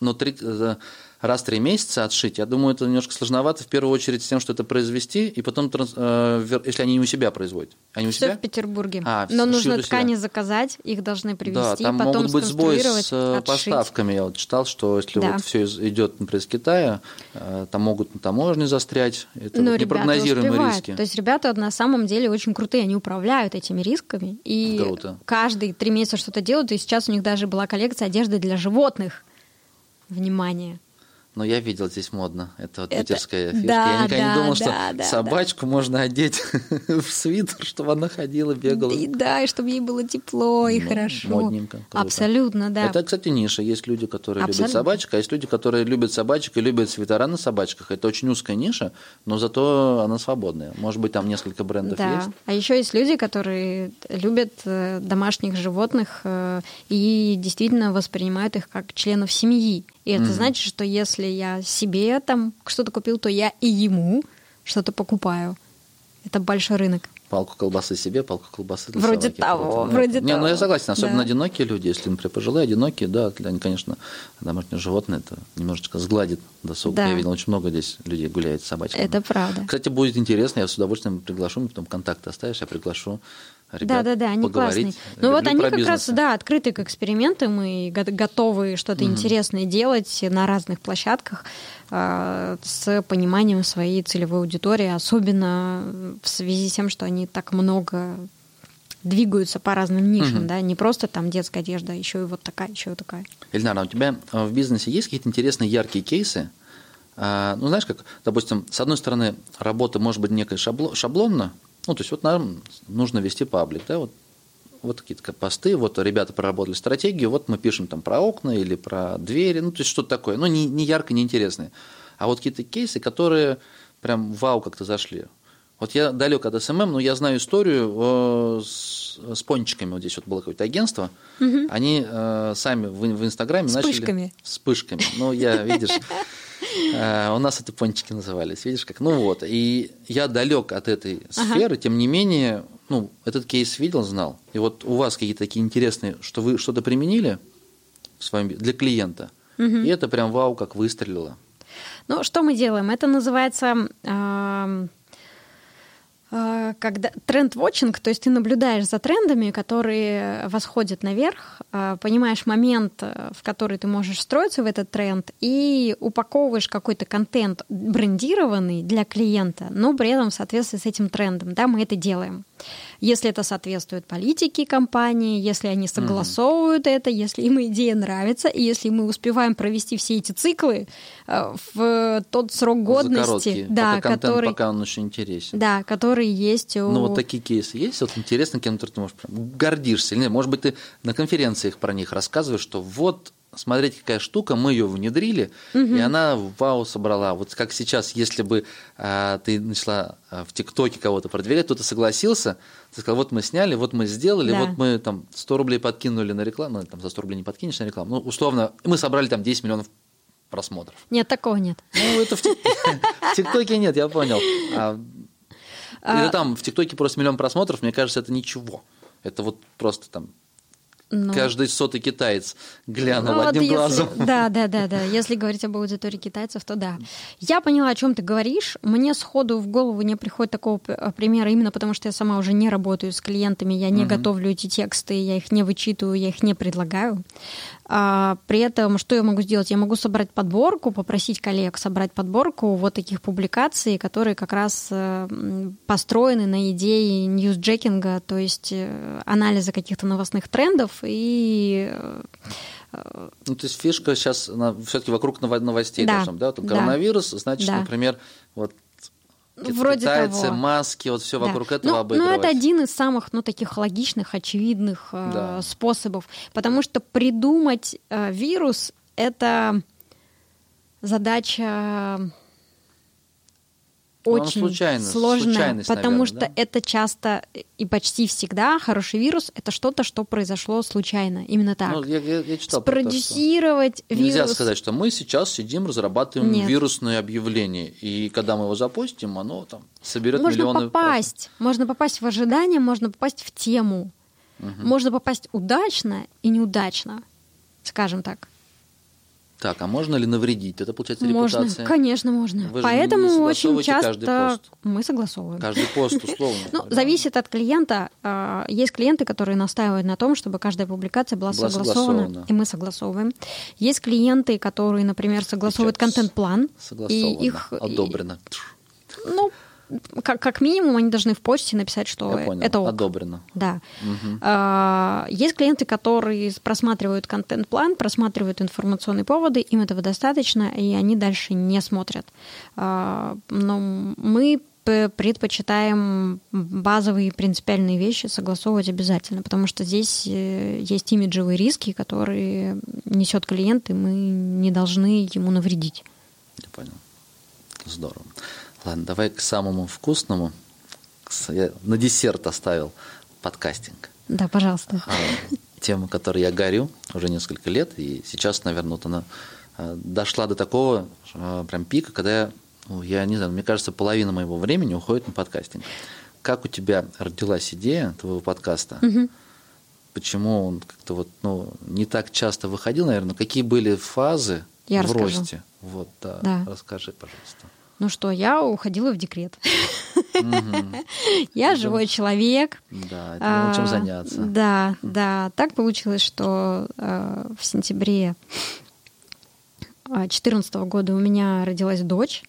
Но три, э, раз в три месяца отшить, я думаю, это немножко сложновато, в первую очередь с тем, что это произвести, и потом, э, если они не у себя производят. Они у Все себя? в Петербурге. А, Но нужно у себя. ткани заказать, их должны привезти, Да, там потом могут быть сбои с э, отшить. поставками. Я вот читал, что если Да. вот все идет, например, из Китая, э, там могут на таможне застрять. Это Но вот ребята непрогнозируемые успевают. риски. То есть ребята на самом деле очень крутые, они управляют этими рисками. И Круто. каждые три месяца что-то делают. И сейчас у них даже была коллекция одежды для животных. Внимание. Но я видел здесь модно. Это вот Это- питерская фишка. да, я никогда да, не думал, да, что да, собачку можно одеть в свитер, чтобы она ходила, бегала. И да, и чтобы ей было тепло и Ну, хорошо. модненько, круто. Абсолютно, да. Это, кстати, ниша. Есть люди, которые любят Абсолютно. собачек, а есть люди, которые любят собачек и любят свитера на собачках. Это очень узкая ниша, но зато она свободная. Может быть, там несколько брендов Да. есть. А еще есть люди, которые любят э, домашних животных э, и действительно воспринимают их как членов семьи. И это значит, что если я себе там что-то купил, то я и ему что-то покупаю. Это большой рынок. Палку колбасы себе, палку колбасы для Вроде собаки. того, Круто. вроде Не, ну я того. согласен, особенно Да. одинокие люди, если, например, пожилые, одинокие, да, для них, конечно, домашнее животное это немножечко сгладит досуг. Да. Я видел, очень много здесь людей гуляет с собачками. Это правда. Кстати, будет интересно, я с удовольствием приглашу, мне потом контакты оставишь, я приглашу Да, ребят да, да, они поговорить. классные. Ну вот они как раз, бизнесы. да, открыты к экспериментам и го- готовы что-то интересное делать на разных площадках э, с пониманием своей целевой аудитории, особенно в связи с тем, что они так много двигаются по разным нишам, Мгм. да, не просто там детская одежда, а еще и вот такая, еще и такая. Эльнара, а у тебя в бизнесе есть какие-то интересные яркие кейсы? Ну, знаешь, как, допустим, с одной стороны, работа может быть некая шабло- шаблонна, ну, то есть вот нам нужно вести паблик, да, вот, вот какие-то посты, вот ребята проработали стратегию, вот мы пишем там про окна или про двери, ну, то есть что-то такое, ну, не, не ярко, не интересное. А вот какие-то кейсы, которые прям вау как-то зашли. Вот я далек от SMM, но я знаю историю э, с, с пончиками. Вот здесь вот было какое-то агентство. Они э, сами в, в Инстаграме начали... С пышками. С пышками. Ну, я, видишь, у нас это пончики назывались. Видишь, как? Ну вот. И я далек от этой сферы, тем не менее, ну, этот кейс видел, знал. И вот у вас какие-то такие интересные, что вы что-то применили в своем, для клиента, и это прям вау, как выстрелило. Ну, что мы делаем? Это называется когда тренд-вотчинг, то есть ты наблюдаешь за трендами, которые восходят наверх, а, понимаешь момент, э, в который ты можешь встроиться в этот тренд, и упаковываешь какой-то контент брендированный для клиента, но при этом в соответствии с этим трендом. Да, мы это делаем. Если это соответствует политике компании, если они согласовывают это, если им идея нравится, и если мы успеваем провести все эти циклы э, в тот срок годности, да, пока контент, который, пока он очень интересен. да, который есть у... Ну, вот такие кейсы есть, вот интересно, кем ты можешь прям гордишься. Или нет, может быть, ты на конференциях про них рассказываешь, что вот, смотрите, какая штука, мы ее внедрили, и она вау собрала. Вот как сейчас, если бы а, ты начала а, в ТикТоке кого-то продвигать, кто-то согласился, ты сказал, вот мы сняли, вот мы сделали, Да. вот мы там 100 рублей подкинули на рекламу, ну, там за 100 рублей не подкинешь на рекламу, ну, условно, мы собрали там 10 миллионов просмотров. Нет, такого нет. Ну, это в Тик- в ТикТоке нет, я понял. А, Или там в ТикТоке просто миллион просмотров, мне кажется, это ничего. Это вот просто там Ну. каждый сотый китаец глянул Ну, вот одним если- глазом. Да, да, да, да. Если говорить об аудитории китайцев, то да. Я поняла, о чем ты говоришь. Мне сходу в голову не приходит такого п- примера, именно потому что я сама уже не работаю с клиентами, я не готовлю эти тексты, я их не вычитываю, я их не предлагаю. А, при этом, что я могу сделать? Я могу собрать подборку, попросить коллег собрать подборку вот таких публикаций, которые как раз э, построены на идее ньюсджекинга, то есть э, анализа каких-то новостных трендов и э, Ну, то есть фишка сейчас все-таки вокруг ново- новостей Да, должна быть, да? Да. коронавирус, значит, Да. например, вот Вроде китайцы, того. маски, вот все Да. вокруг Ну, этого ну, обыгрывать. это один из самых, ну, таких логичных, очевидных э, Да. способов, потому что придумать э, вирус – это задача Ну, очень случайно- сложная, потому наверное, что да? это часто и почти всегда хороший вирус – это что-то, что произошло случайно, именно так. Ну, я, я- я читал про то, Спродюсировать Нельзя вирус сказать, что мы сейчас сидим, разрабатываем Нет. вирусное объявление, и когда мы его запустим, оно там соберет можно миллионы... попасть, можно попасть в ожидание, можно попасть в тему, можно попасть удачно и неудачно, скажем так. Так, а можно ли навредить? Это получается Можно, репутация. конечно, можно. Вы Поэтому очень часто мы согласовываем. Каждый пост условно. Ну, зависит от клиента. А, Есть клиенты, которые настаивают на том, чтобы каждая публикация была, Была согласована, согласована. и мы согласовываем. Есть клиенты, которые, например, согласовывают контент-план, и их одобрено. ну, как, как минимум, они должны в почте написать, что Я понял, это ок. одобрено. Да. А, Есть клиенты, которые просматривают контент-план, просматривают информационные поводы, им этого достаточно, и они дальше не смотрят. А, Но мы предпочитаем базовые принципиальные вещи согласовывать обязательно, потому что здесь э, есть имиджевые риски, которые несет клиент, и мы не должны ему навредить. Я понял. Здорово. Ладно, давай к самому вкусному. Я на десерт оставил подкастинг. Да, пожалуйста. А, Тема, которой я горю уже несколько лет, и сейчас, наверное, вот она а, дошла до такого а, прям пика, когда я, ну, я не знаю, мне кажется, половина моего времени уходит на подкастинг. Как у тебя родилась идея твоего подкаста? Почему он как-то вот, ну, не так часто выходил, наверное? Какие были фазы Я в расскажу. росте? Вот, да. Да. Расскажи, пожалуйста. Ну что, я уходила в декрет. Я живой человек. Да, было чем А, заняться. Да, да. Так получилось, что э, в сентябре 2014 года у меня родилась дочь.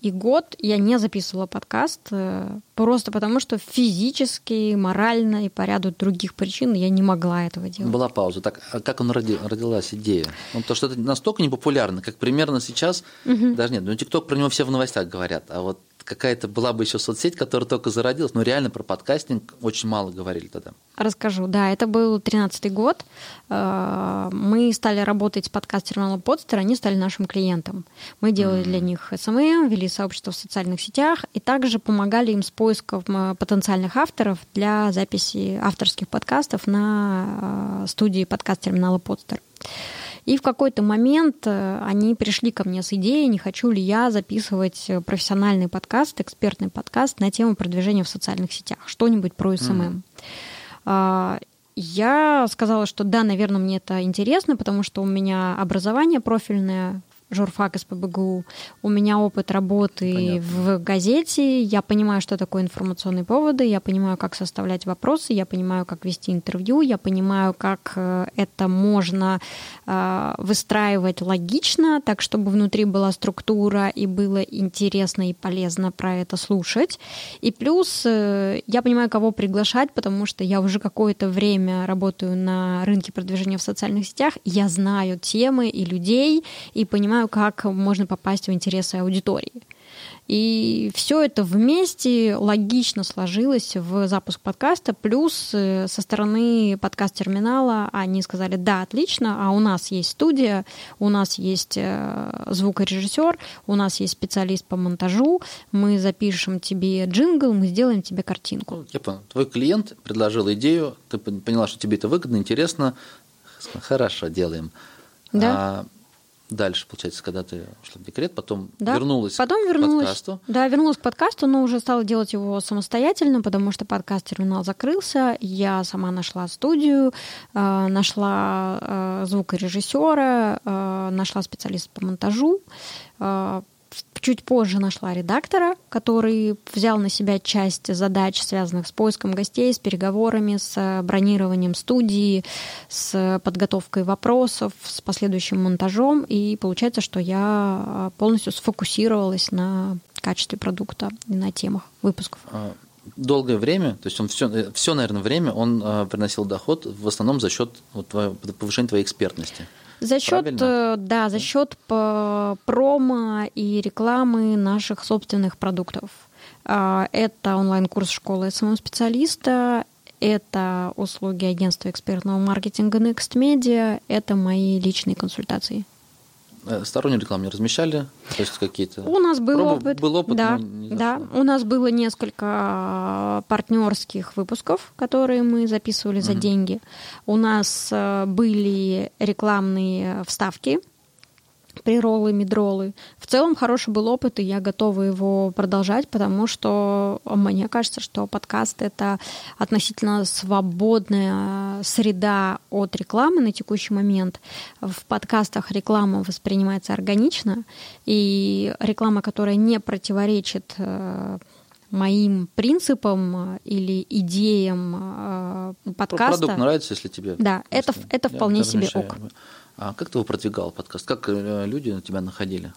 И год я не записывала подкаст э, просто потому, что физически, морально и по ряду других причин я не могла этого делать. Была пауза. Так, а как он роди- родилась идея? Ну, то, что это настолько непопулярно, как примерно сейчас, даже нет, ну, ТикТок про него все в новостях говорят, а вот какая-то была бы еще соцсеть, которая только зародилась, но реально про подкастинг очень мало говорили тогда. Расскажу. Да, это был 13-й год. Э, Мы стали работать с подкастером Podster, они стали нашим клиентом. Мы делали для них SMM, вели сообщество в социальных сетях и также помогали им с поиском э, потенциальных авторов для записи авторских подкастов на э, студии подкаст-терминала Podster. И в какой-то момент э, они пришли ко мне с идеей, не хочу ли я записывать э, профессиональный подкаст, экспертный подкаст на тему продвижения в социальных сетях, что-нибудь про SMM. А, Я сказала, что да, наверное, мне это интересно, потому что у меня образование профильное, журфак СПбГУ, у меня опыт работы Понятно. в газете, я понимаю, что такое информационные поводы, я понимаю, как составлять вопросы, я понимаю, как вести интервью, я понимаю, как э, это можно э, выстраивать логично, так, чтобы внутри была структура и было интересно и полезно про это слушать. И плюс э, я понимаю, кого приглашать, потому что я уже какое-то время работаю на рынке продвижения в социальных сетях, я знаю темы и людей, и понимаю, как можно попасть в интересы аудитории. И все это вместе логично сложилось в запуск подкаста. Плюс э, со стороны подкаст-терминала они сказали, да, отлично, а у нас есть студия, у нас есть э, звукорежиссер, у нас есть специалист по монтажу, мы запишем тебе джингл, мы сделаем тебе картинку. Ну, я понял. Твой клиент предложил идею, ты пон- поняла, что тебе это выгодно, интересно. Хорошо, делаем. Да. А дальше, получается, когда ты ушла в декрет, потом Да. вернулась Потом к вернулась, подкасту. Да, вернулась к подкасту, но уже стала делать его самостоятельно, потому что подкаст-терминал закрылся. Я сама нашла студию, э, нашла э, звукорежиссера, э, нашла специалиста по монтажу. Э, Чуть позже нашла редактора, который взял на себя часть задач, связанных с поиском гостей, с переговорами, с бронированием студии, с подготовкой вопросов, с последующим монтажом. И получается, что я э, полностью сфокусировалась на качестве продукта и на темах выпусков. А, Долгое время, то есть он все, все наверное, время он приносил доход в основном за счет вот, повышения твоей экспертности. За счет, Правильно? э, да, за счет п- промо и рекламы наших собственных продуктов. А, Это онлайн-курс школы SMM-специалиста, это услуги агентства экспертного маркетинга Next Media, это мои личные консультации. Э, Стороннюю рекламу не размещали, то есть какие-то... У нас был Пробы- опыт. Был опыт, да, да. У нас было несколько партнерских выпусков, которые мы записывали за деньги. У нас э, были рекламные вставки, приролы, медролы. В целом хороший был опыт, и я готова его продолжать, потому что мне кажется, что подкаст — это относительно свободная среда от рекламы на текущий момент. В подкастах реклама воспринимается органично, и реклама, которая не противоречит э, моим принципам э, или идеям э, подкаста. Продукт нравится, если тебе... Да, это- это вполне себе ок. А как ты его продвигал, подкаст? Как э, люди тебя находили?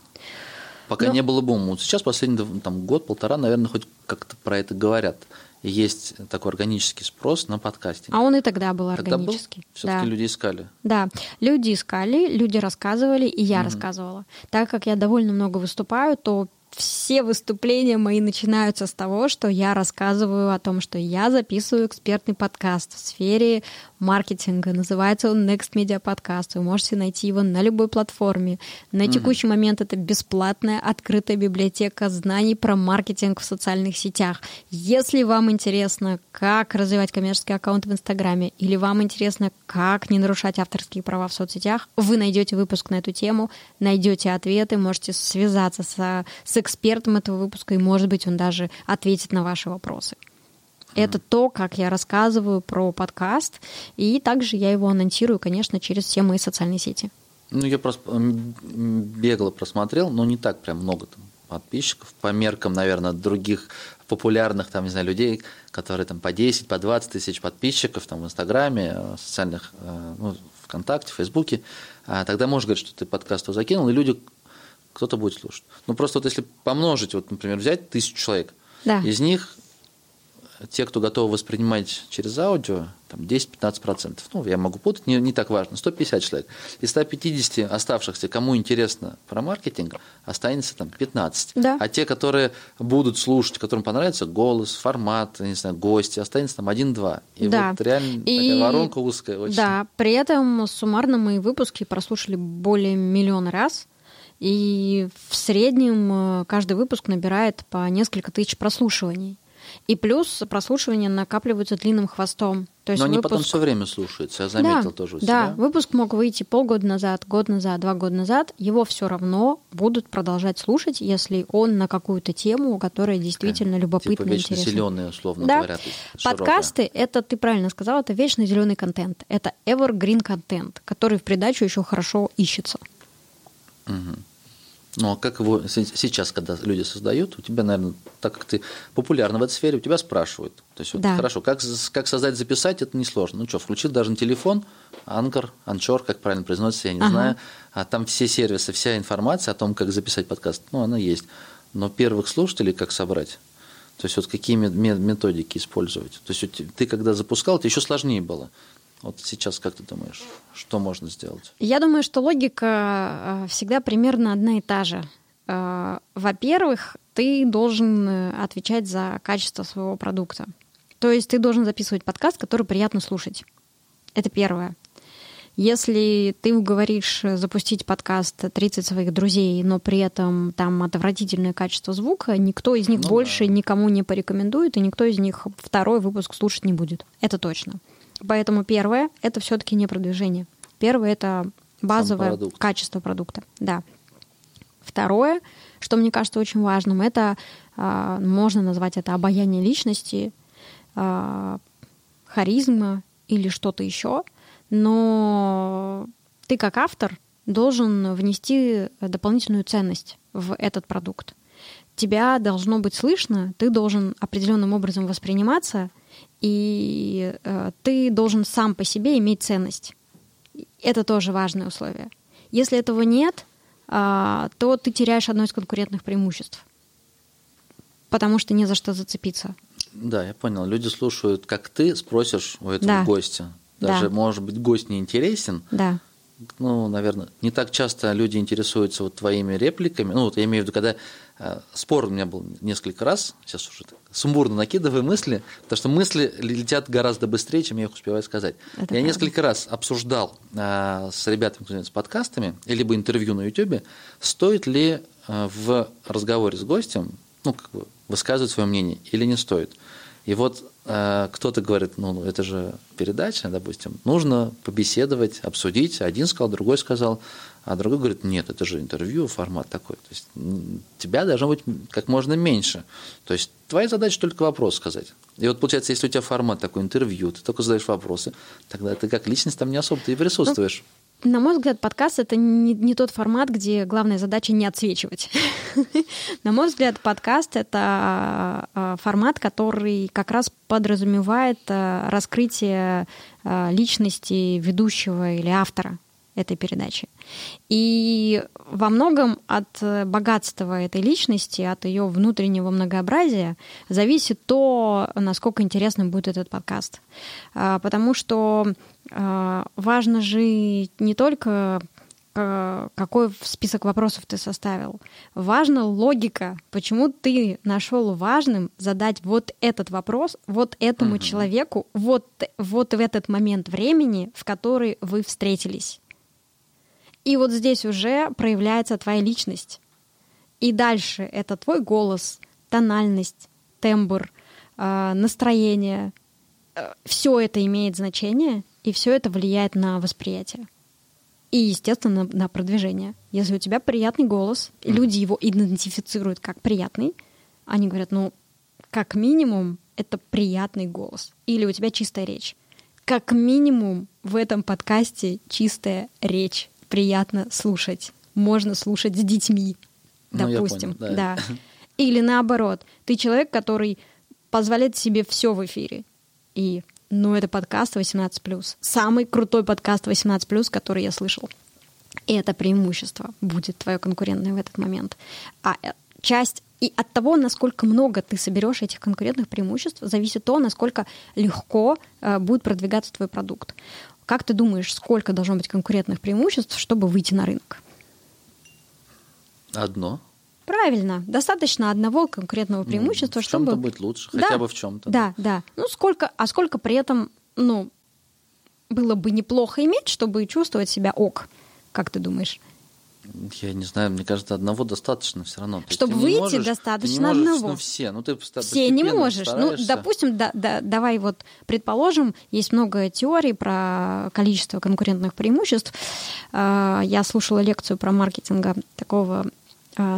Пока Ну- не было бума. Вот сейчас последний там, год-полтора, наверное, хоть как-то про это говорят. Есть такой органический спрос на подкастинг. А он и тогда был Тогда был? органический. Все-таки Да. люди искали. Да, люди искали, люди рассказывали, и я рассказывала. Так как я довольно много выступаю, то все выступления мои начинаются с того, что я рассказываю о том, что я записываю экспертный подкаст в сфере маркетинга. Называется он Next Media Podcast. Вы можете найти его на любой платформе. На текущий момент это бесплатная открытая библиотека знаний про маркетинг в социальных сетях. Если вам интересно, как развивать коммерческий аккаунт в Инстаграме, или вам интересно, как не нарушать авторские права в соцсетях, вы найдете выпуск на эту тему, найдете ответы, можете связаться со- с экспертом этого выпуска, и, может быть, он даже ответит на ваши вопросы. Это то, как я рассказываю про подкаст, и также я его анонсирую, конечно, через все мои социальные сети. Ну, я просто бегло просмотрел, но не так прям много там подписчиков, по меркам, наверное, других популярных, там, не знаю, людей, которые там по 10, по 20 тысяч подписчиков там в Инстаграме, э, в социальных, э, ну, ВКонтакте, Фейсбуке, А тогда можешь говорить, что ты подкаст закинул, и люди, кто-то будет слушать. Ну, просто вот если помножить, вот, например, взять тысячу человек, Да. из них те, кто готовы воспринимать через аудио, там 10-15%. Ну, я могу путать, не, не так важно. 150 человек. Из 150 оставшихся, кому интересно про маркетинг, останется там 15. Да. А те, которые будут слушать, которым понравится голос, формат, не знаю, гости, останется там 1-2. И Да. вот реально И- такая воронка узкая очень. Да, при этом суммарно мои выпуски прослушали более миллиона раз. И в среднем э, каждый выпуск набирает по несколько тысяч прослушиваний. И плюс прослушивания накапливаются длинным хвостом. То есть Но они выпуск... потом все время слушаются, я заметил да, тоже у да, себя. выпуск мог выйти полгода назад, год назад, два года назад. Его все равно будут продолжать слушать, если он на какую-то тему, которая действительно любопытна Типа вечно интересна. зеленые, условно Да. говоря. Подкасты это ты правильно сказал, это вечно зеленый контент. Это evergreen контент, который в придачу еще хорошо ищется. Ну, а как его се- сейчас, когда люди создают, у тебя, наверное, так как ты популярна в этой сфере, у тебя спрашивают. То есть, вот, Да. хорошо, как, как создать, записать, это несложно. Ну что, включил даже на телефон, Анкор, Анчор, как правильно произносится, я не Ага. знаю. А там все сервисы, вся информация о том, как записать подкаст, ну, она есть. Но первых слушателей как собрать? То есть, вот какие ме- ме- методики использовать? То есть, вот ты когда запускал, это еще сложнее было. Вот сейчас как ты думаешь, что можно сделать? Я думаю, что логика э, всегда примерно одна и та же. Э, Во-первых, ты должен э, отвечать за качество своего продукта. То есть ты должен записывать подкаст, который приятно слушать. Это первое. Если ты уговоришь запустить подкаст 30 своих друзей, но при этом там отвратительное качество звука, никто из них Ну больше да. никому не порекомендует, и никто из них второй выпуск слушать не будет. Это точно. Поэтому первое — это все-таки не продвижение. Первое — это базовое продукт. качество продукта. Да. Второе, что мне кажется очень важным, это а, можно назвать это обаяние личности, а, харизма или что-то еще, но ты как автор должен внести дополнительную ценность в этот продукт. Тебя должно быть слышно, ты должен определенным образом восприниматься, и э, ты должен сам по себе иметь ценность. Это тоже важное условие. Если этого нет, э, то ты теряешь одно из конкурентных преимуществ, потому что не за что зацепиться. Да, я понял. Люди слушают, как ты спросишь у этого Да. гостя. Даже, Да. может быть, гость не интересен, Да. Ну, наверное, не так часто люди интересуются вот твоими репликами. Ну, вот я имею в виду, когда э, спор у меня был несколько раз, сейчас уже так сумбурно накидываю мысли, потому что мысли летят гораздо быстрее, чем я их успеваю сказать. Это я правда. несколько раз обсуждал э, с ребятами, занимается подкастами, либо интервью на YouTube, стоит ли э, в разговоре с гостем, ну, как бы, высказывать свое мнение или не стоит. И вот кто-то говорит, ну, ну, это же передача, допустим, нужно побеседовать, обсудить. Один сказал, другой сказал, а другой говорит, нет, это же интервью, формат такой. То есть тебя должно быть как можно меньше. То есть твоя задача только вопрос сказать. И вот получается, если у тебя формат такой интервью, ты только задаешь вопросы, тогда ты как личность там не особо-то и присутствуешь. На мой взгляд, подкаст это не, не тот формат, где главная задача не отсвечивать. На мой взгляд, подкаст это а, формат, который как раз подразумевает а, раскрытие а, личности ведущего или автора этой передачи. И во многом от э, богатства этой личности, от ее внутреннего многообразия зависит то, насколько интересным будет этот подкаст. А, Потому что а, важно же не только э, какой список вопросов ты составил. Важна логика, почему ты нашел важным задать вот этот вопрос вот этому Мгм. человеку вот, вот в этот момент времени, в который вы встретились. И вот здесь уже проявляется твоя личность. И дальше это твой голос, тональность, тембр, э, настроение. Все это имеет значение, и все это влияет на восприятие. И, естественно, на, на продвижение. Если у тебя приятный голос, и люди его идентифицируют как приятный, они говорят, ну, как минимум, это приятный голос. Или у тебя чистая речь. Как минимум в этом подкасте чистая речь. Приятно слушать. Можно слушать с детьми, Ну, допустим. понял, да. да. Или наоборот, ты человек, который позволяет себе все в эфире. И, ну, это подкаст 18+. Самый крутой подкаст 18+, который я слышал. И это преимущество будет твое конкурентное в этот момент. А э, часть и от того, насколько много ты соберешь этих конкурентных преимуществ, зависит то, насколько легко э, будет продвигаться твой продукт. Как ты думаешь, сколько должно быть конкурентных преимуществ, чтобы выйти на рынок? Одно. Правильно, достаточно одного конкурентного преимущества, в чем-то чтобы быть лучше, Да, хотя бы в чем-то. Да, да. Ну сколько, а сколько при этом, ну, было бы неплохо иметь, чтобы чувствовать себя ок, как ты думаешь? Я не знаю, мне кажется, одного достаточно все равно. То Чтобы выйти, можешь- достаточно ты не можешь, одного. Ну, все. Ну, ты Все не можешь. Ну, допустим, да, да, давай вот предположим, есть много теорий про количество конкурентных преимуществ. А, Я слушала лекцию про маркетинга такого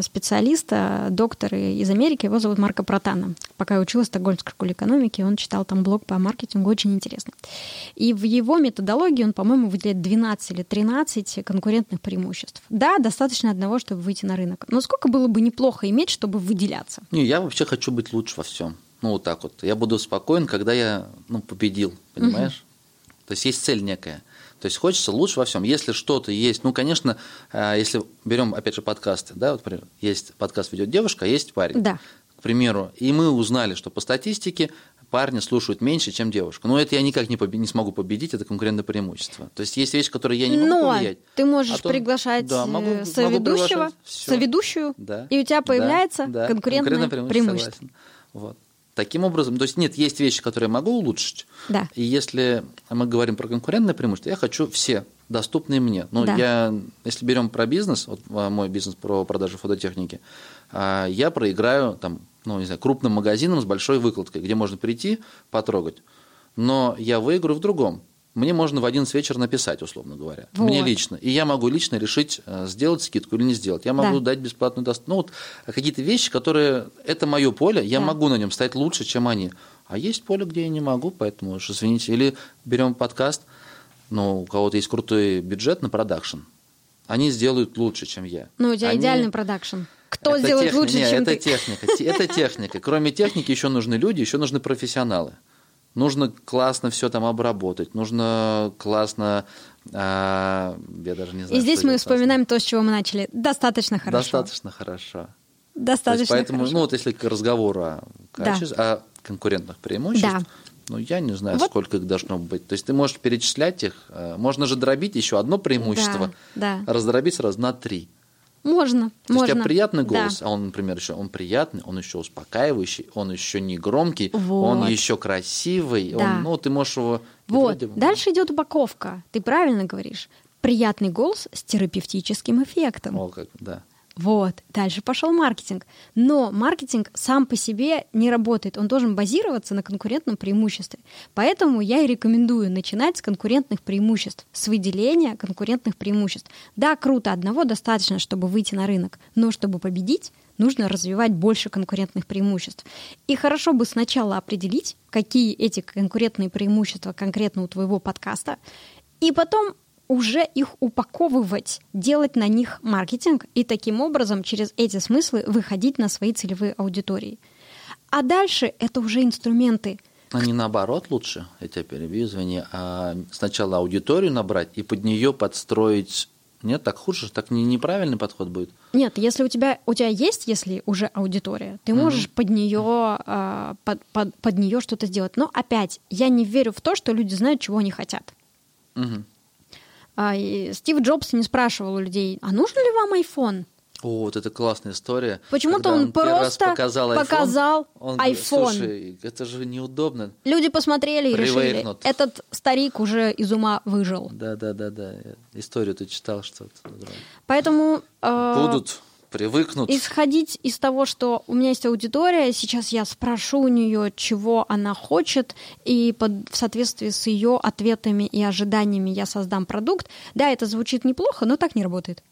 специалиста, доктора из Америки, его зовут Марко Протана. Пока я училась в Стокгольмской школе экономики, он читал там блог по маркетингу, очень интересно. И в его методологии он, по-моему, выделяет 12 или 13 конкурентных преимуществ. Да, достаточно одного, чтобы выйти на рынок. Но сколько было бы неплохо иметь, чтобы выделяться? Не, я вообще хочу быть лучше во всем. Ну, вот так вот. Я буду спокоен, когда я ну, победил, понимаешь? То есть есть цель некая. То есть хочется лучше во всем. Если что-то есть, ну, конечно, э, если берем, опять же, подкасты, да, вот, например, есть подкаст ведет девушка, а есть парень. Да. К примеру, и мы узнали, что по статистике парни слушают меньше, чем девушка. Но это я никак не, побе- не смогу победить, это конкурентное преимущество. То есть есть вещи, которые я не могу Но повлиять. ты можешь А то- приглашать Да, могу- э, могу соведущего, приглашать. Всё. соведущую, Да, и у тебя да, появляется да, конкурентное, преимущество. согласен. Вот. Таким образом, то есть нет, есть вещи, которые я могу улучшить. Да. И если мы говорим про конкурентное преимущество, я хочу все доступные мне. Ну, Да. я, если берем про бизнес, вот а, мой бизнес про продажу фототехники, а, я проиграю там, ну, не знаю, крупным магазинам с большой выкладкой, где можно прийти, потрогать. Но я выиграю в другом. Мне можно в 11 вечера написать, условно говоря. Вот. Мне лично. И я могу лично решить, э, сделать скидку или не сделать. Я могу Да. дать бесплатную доставку. Ну, вот какие-то вещи, которые... Это мое поле, я Да. могу на нем стать лучше, чем они. А есть поле, где я не могу, поэтому уж извините. Или берем подкаст, ну, у кого-то есть крутой бюджет на продакшн. Они сделают лучше, чем я. Ну, у тебя Они- идеальный продакшн. Кто это сделает техни- лучше, не, чем это ты? техника. Те- Это техника. Кроме техники еще нужны люди, еще нужны профессионалы. Нужно классно все там обработать, нужно классно, а, я даже не знаю. И здесь мы классно. вспоминаем то, с чего мы начали. Достаточно хорошо. Достаточно хорошо. То Достаточно есть, поэтому, хорошо. ну вот если к разговору о, Да. качестве- о конкурентных преимуществах, Да. ну я не знаю, Вот. сколько их должно быть. То есть ты можешь перечислять их, э, можно же дробить еще одно преимущество, Да, да. раздробить сразу на три. Можно, То есть можно. у тебя приятный Да. голос, а он, например, еще он приятный, он еще успокаивающий, он еще не громкий, Вот. он еще красивый, Да. он, ну ты можешь его. Вот. вроде Дальше идет упаковка. Ты правильно говоришь. Приятный голос с терапевтическим эффектом. О, как, да. Вот. Дальше пошел маркетинг. Но маркетинг сам по себе не работает. Он должен базироваться на конкурентном преимуществе. Поэтому я и рекомендую начинать с конкурентных преимуществ, с выделения конкурентных преимуществ. Да, круто, одного достаточно, чтобы выйти на рынок, но чтобы победить, нужно развивать больше конкурентных преимуществ. И хорошо бы сначала определить, какие эти конкурентные преимущества конкретно у твоего подкаста, и потом уже их упаковывать, делать на них маркетинг и таким образом через эти смыслы выходить на свои целевые аудитории. А дальше это уже инструменты. А не наоборот лучше, я тебя перебью, извини, а сначала аудиторию набрать и под нее подстроить. Нет, так хуже, так не, неправильный подход будет. Нет, если у тебя у тебя есть, если уже аудитория, ты можешь под нее а, под, под, под нее что-то сделать. Но опять, я не верю в то, что люди знают, чего они хотят. Мгм. А, и Стив Джобс не спрашивал у людей, а нужен ли вам iPhone? О, вот это классная история. Почему-то он раз просто показал iPhone, показал он iPhone. Слушай, это же неудобно. Люди посмотрели и решили, этот старик уже из ума выжил. Да, да, да, да. Историю ты читал что-то. Поэтому э, Будут, привыкнут. исходить из того, что у меня есть аудитория, сейчас я спрошу у нее, чего она хочет, и под, в соответствии с ее ответами и ожиданиями я создам продукт. Да, это звучит неплохо, но так не работает.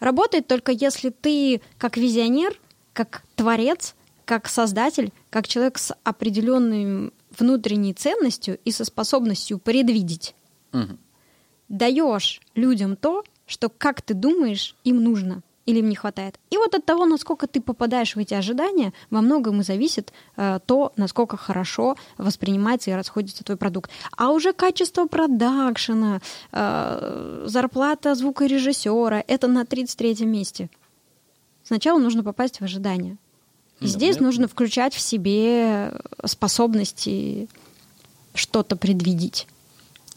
Работает только если ты как визионер, как творец, как создатель, как человек с определенной внутренней ценностью и со способностью предвидеть, Мгм. даешь людям то, что, как ты думаешь, им нужно или им не хватает. И вот от того, насколько ты попадаешь в эти ожидания, во многом и зависит э, то, насколько хорошо воспринимается и расходится твой продукт. А уже качество продакшена, э, зарплата звукорежиссера — это на 33-м месте. Сначала нужно попасть в ожидания. И здесь мне- нужно включать в себе способности что-то предвидеть.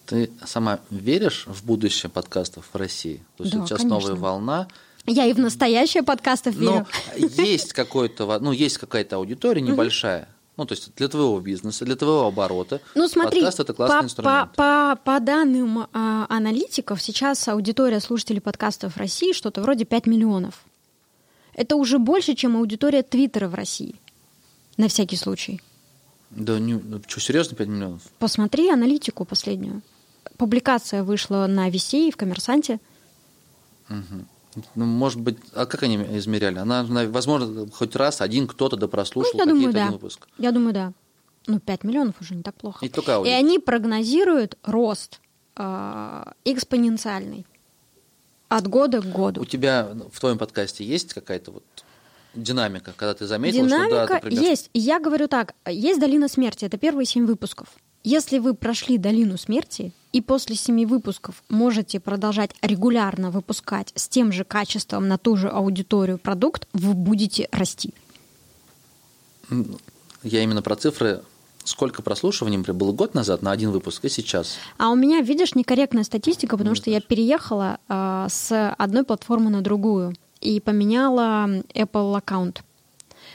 Ты сама веришь в будущее подкастов в России? То есть Да, сейчас конечно. новая волна. Я и в настоящее подкастов верю. Но есть какой-то, ну, есть какая-то аудитория небольшая. Ну, то есть для твоего бизнеса, для твоего оборота. Ну, смотри, подкаст это классный по, инструмент. По, по, по данным а, аналитиков, сейчас аудитория слушателей подкастов в России что-то вроде 5 миллионов. Это уже больше, чем аудитория Твиттера в России. На всякий случай. Да, не, ну, что, серьезно, 5 миллионов? Посмотри аналитику последнюю. Публикация вышла на VC и в Коммерсанте. Ну, может быть, а как они измеряли? Она, на- возможно, хоть раз один кто-то да Ну, прослушал я думаю, какие-то да. выпуск. Я думаю, да. Ну, 5 миллионов уже не так плохо. И только И аудио. они прогнозируют рост а, экспоненциальный от года к году. У тебя в твоем подкасте есть какая-то вот динамика, когда ты заметил, что да, Динамика например, есть. И я говорю так, есть «Долина смерти», это первые семь выпусков. Если вы прошли «Долину смерти» и после семи выпусков можете продолжать регулярно выпускать с тем же качеством на ту же аудиторию продукт, вы будете расти. я именно про цифры, сколько прослушиваний, например, было год назад на один выпуск и сейчас. А у меня, видишь, некорректная статистика, потому что я переехала а, с одной платформы на другую и поменяла Apple аккаунт.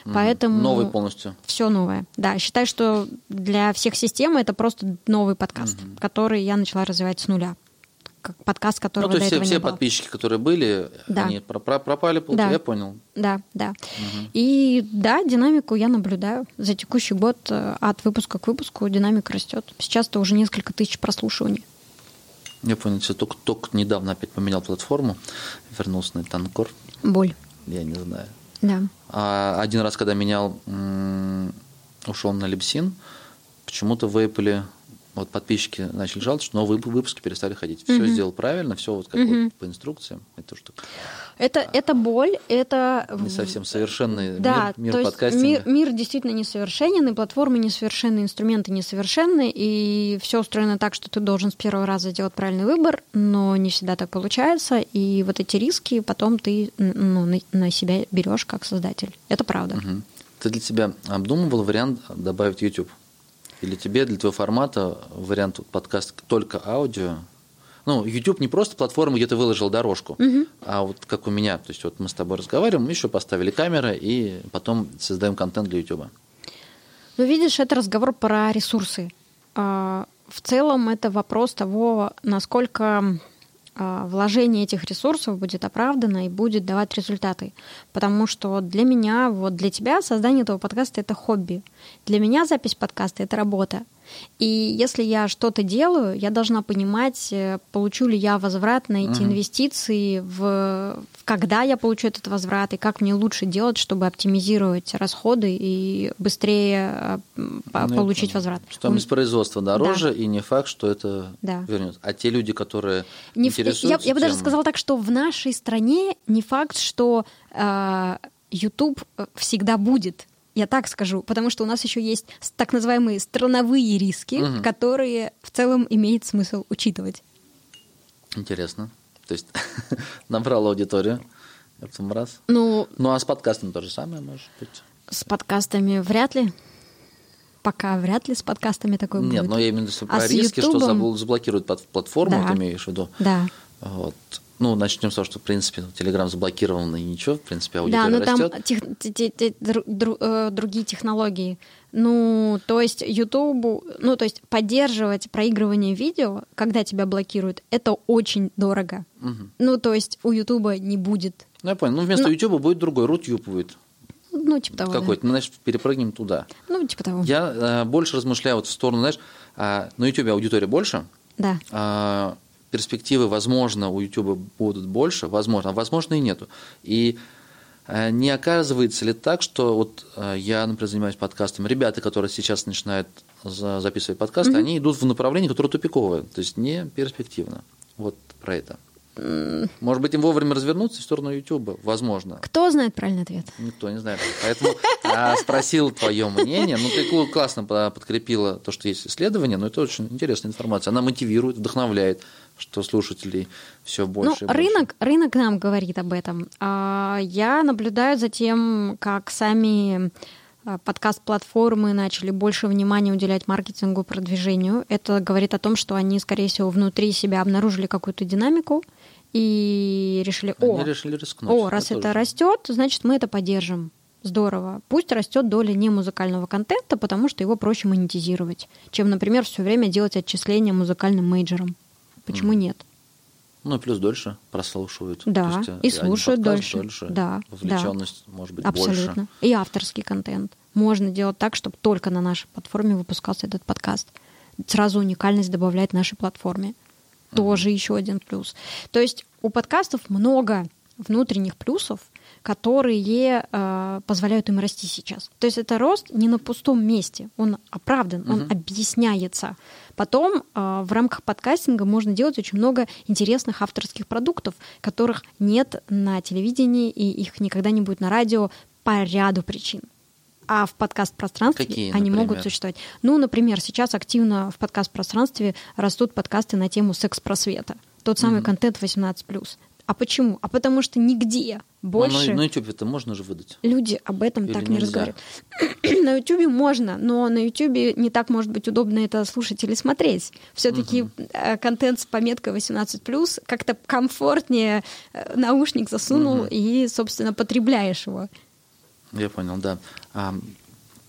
Поэтому Новый полностью. все новое. Да, считай, что для всех систем это просто новый подкаст, который я начала развивать с нуля. как подкаст, Ну, которого то есть все, все подписчики, которые были, Да. они про- про- пропали, получается, Да. я понял. Да, да. И да, динамику я наблюдаю. За текущий год э, от выпуска к выпуску динамика растет. Сейчас-то уже несколько тысяч прослушиваний. Я понял, что только, только недавно опять поменял платформу, вернулся на Танкор, Боль. я не знаю. Да. А один раз, когда менял, ушел на Липсин, почему-то в Apple вот подписчики начали жаловаться, что новые выпуски перестали ходить. Все сделал правильно, все вот как вот по инструкциям. Это что Это, это боль, это... не совсем совершенный Да, мир, мир то есть подкастинга. мир, мир действительно несовершенен, и платформы несовершенны, инструменты несовершенны, и все устроено так, что ты должен с первого раза сделать правильный выбор, но не всегда так получается, и вот эти риски потом ты ну, на, на себя берешь как создатель. Это правда. Мгм. Ты для себя обдумывал вариант добавить YouTube? Или тебе для твоего формата вариант подкаст только аудио? Ну, YouTube не просто платформа, где ты выложил дорожку, а вот как у меня. То есть вот мы с тобой разговариваем, мы еще поставили камеры и потом создаем контент для YouTube. Ну, видишь, это разговор про ресурсы. А, В целом это вопрос того, насколько вложение этих ресурсов будет оправдано и будет давать результаты. Потому что для меня, вот для тебя создание этого подкаста – это хобби. Для меня запись подкаста – это работа. И если я что-то делаю, я должна понимать, э, получу ли я возврат на эти инвестиции, в, в когда я получу этот возврат, и как мне лучше делать, чтобы оптимизировать расходы и быстрее по- Ну, получить возврат. Стоимость производства дороже, и не факт, что это Да. вернется. А те люди, которые Не в- я, интересуются я бы даже сказала так, что в нашей стране не факт, что э, YouTube всегда будет. Я так скажу, потому что у нас еще есть так называемые страновые риски, Мгм. которые в целом имеет смысл учитывать. Интересно. То есть набрал аудиторию, а потом раз. Ну, Ну, а с подкастом то же самое, может быть? с подкастами вряд ли. Пока вряд ли с подкастами такое Нет, будет. но я именно А про риски, что Ютубом- забл- заблокируют платформу, Да. ты имеешь в виду. Да. Вот. Ну, начнем с того, что, в принципе, Телеграм заблокирован, и ничего, в принципе, аудитория Да, но там растет. тех- те- те- те- дру- дру- э, другие технологии. Ну, то есть YouTube, ну, то есть поддерживать проигрывание видео, когда тебя блокируют, это очень дорого. Мгм. Ну, то есть у YouTube не будет, Ну, я понял. Ну, вместо Ну- YouTube будет другой, Рутюб будет ну, типа того. да. какой-то. Мы, значит, перепрыгнем туда. Ну, типа того. Я э, больше размышляю вот в сторону, знаешь, а, на YouTube аудитория больше, Да. а, перспективы, возможно, у YouTube будут больше, возможно, а возможно и нету. И не оказывается ли так, что вот а, я, например, занимаюсь подкастом, ребята, которые сейчас начинают за- записывать подкасты, они идут в направлении, которое тупиковое, то есть не перспективно. Вот про это. Может быть, им вовремя развернуться в сторону YouTube? Возможно. Кто знает правильный ответ? Никто не знает. Поэтому а, спросил твое мнение. Ну, ты классно по- подкрепила то, что есть исследование, но это очень интересная информация. Она мотивирует, вдохновляет, что слушателей все больше. ну, больше. рынок, рынок нам говорит об этом. А, Я наблюдаю за тем, как сами а, подкаст-платформы начали больше внимания уделять маркетингу, продвижению. Это говорит о том, что они, скорее всего, внутри себя обнаружили какую-то динамику и решили, Они о, решили рискнуть. о, раз тоже. это растет, значит, мы это поддержим. Здорово. Пусть растет доля не музыкального контента, потому что его проще монетизировать, чем, например, все время делать отчисления музыкальным мейджорам. Почему нет? Ну, и плюс дольше прослушивают. Да, То есть, э, и слушают подкаст дольше. Да, Вовлеченность может быть Абсолютно. больше. И авторский контент. Можно делать так, чтобы только на нашей платформе выпускался этот подкаст. Сразу уникальность добавлять нашей платформе. Тоже еще один плюс. То есть у подкастов много внутренних плюсов, которые э, позволяют им расти сейчас. То есть это рост не на пустом месте, он оправдан, он объясняется. Потом э, в рамках подкастинга можно делать очень много интересных авторских продуктов, которых нет на телевидении и их никогда не будет на радио по ряду причин. А в подкаст-пространстве Какие, они например? могут существовать. Ну, например, сейчас активно в подкаст-пространстве растут подкасты на тему секс-просвета. Тот самый контент 18+. А почему? А потому что нигде больше Ну, на, на YouTube это можно же выдать. люди об этом Или так не нельзя? разговаривают. на YouTube можно, но на YouTube не так может быть удобно это слушать или смотреть. Все-таки контент с пометкой 18+, как-то комфортнее э, наушник засунул и, собственно, потребляешь его. Я понял, да. А,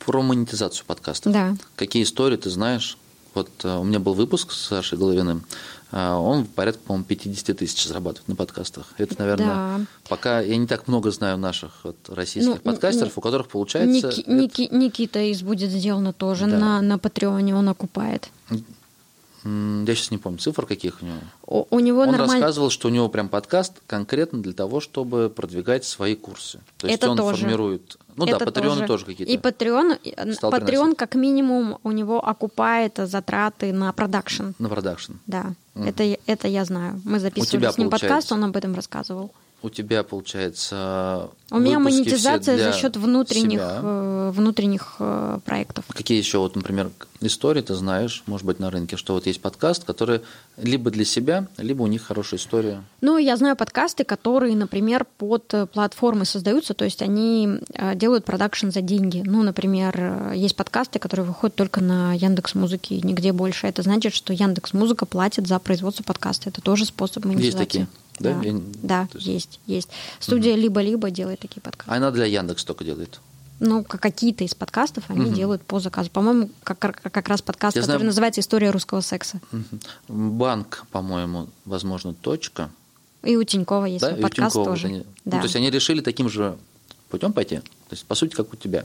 про монетизацию подкастов. Да. Какие истории ты знаешь, Вот э, у меня был выпуск с Сашей Головиным, э, он порядка, по-моему, 50 тысяч зарабатывает на подкастах. Это, наверное, Да. пока я не так много знаю наших вот, российских Ну, подкастеров, ну, у которых получается... Ники- это- Ники- Никита из «Будет сделано» тоже Да. на, на Патреоне он окупает. Я сейчас не помню цифр каких у него. У, у него Он нормально... рассказывал, что у него прям подкаст конкретно для того, чтобы продвигать свои курсы. То есть Это он тоже. формирует... Ну да, Это Патреоны тоже, какие-то. И стал Patreon приносить. как минимум у него окупает затраты на продакшн. На продакшн. Да, это, это я знаю. Мы записывали с ним подкаст, получается? он об этом рассказывал. У тебя, получается... У меня монетизация за счет внутренних, себя. э, внутренних э, проектов. Какие еще, вот, например, истории ты знаешь, может быть, на рынке, что вот есть подкаст, который либо для себя, либо у них хорошая история. Ну, я знаю подкасты, которые, например, под э, платформы создаются, то есть они делают продакшн за деньги. Ну, например, есть подкасты, которые выходят только на Яндекс Музыке, нигде больше. Это значит, что Яндекс Музыка платит за производство подкаста. Это тоже способ монетизации. такие, да? Да, Я- да, есть- есть, есть. Студия либо-либо делает такие подкасты. А она для Яндекс только делает. Ну, как- какие-то из подкастов они Мгм. делают по заказу. По-моему, как, как раз подкаст, Я который знаю- называется «История русского секса». Мгм. Банк, по-моему, возможно, точка. И у Тинькова есть да, подкаст Тинькова тоже. они- ну, Да. то есть они решили таким же путем пойти. То есть, по сути, как у тебя.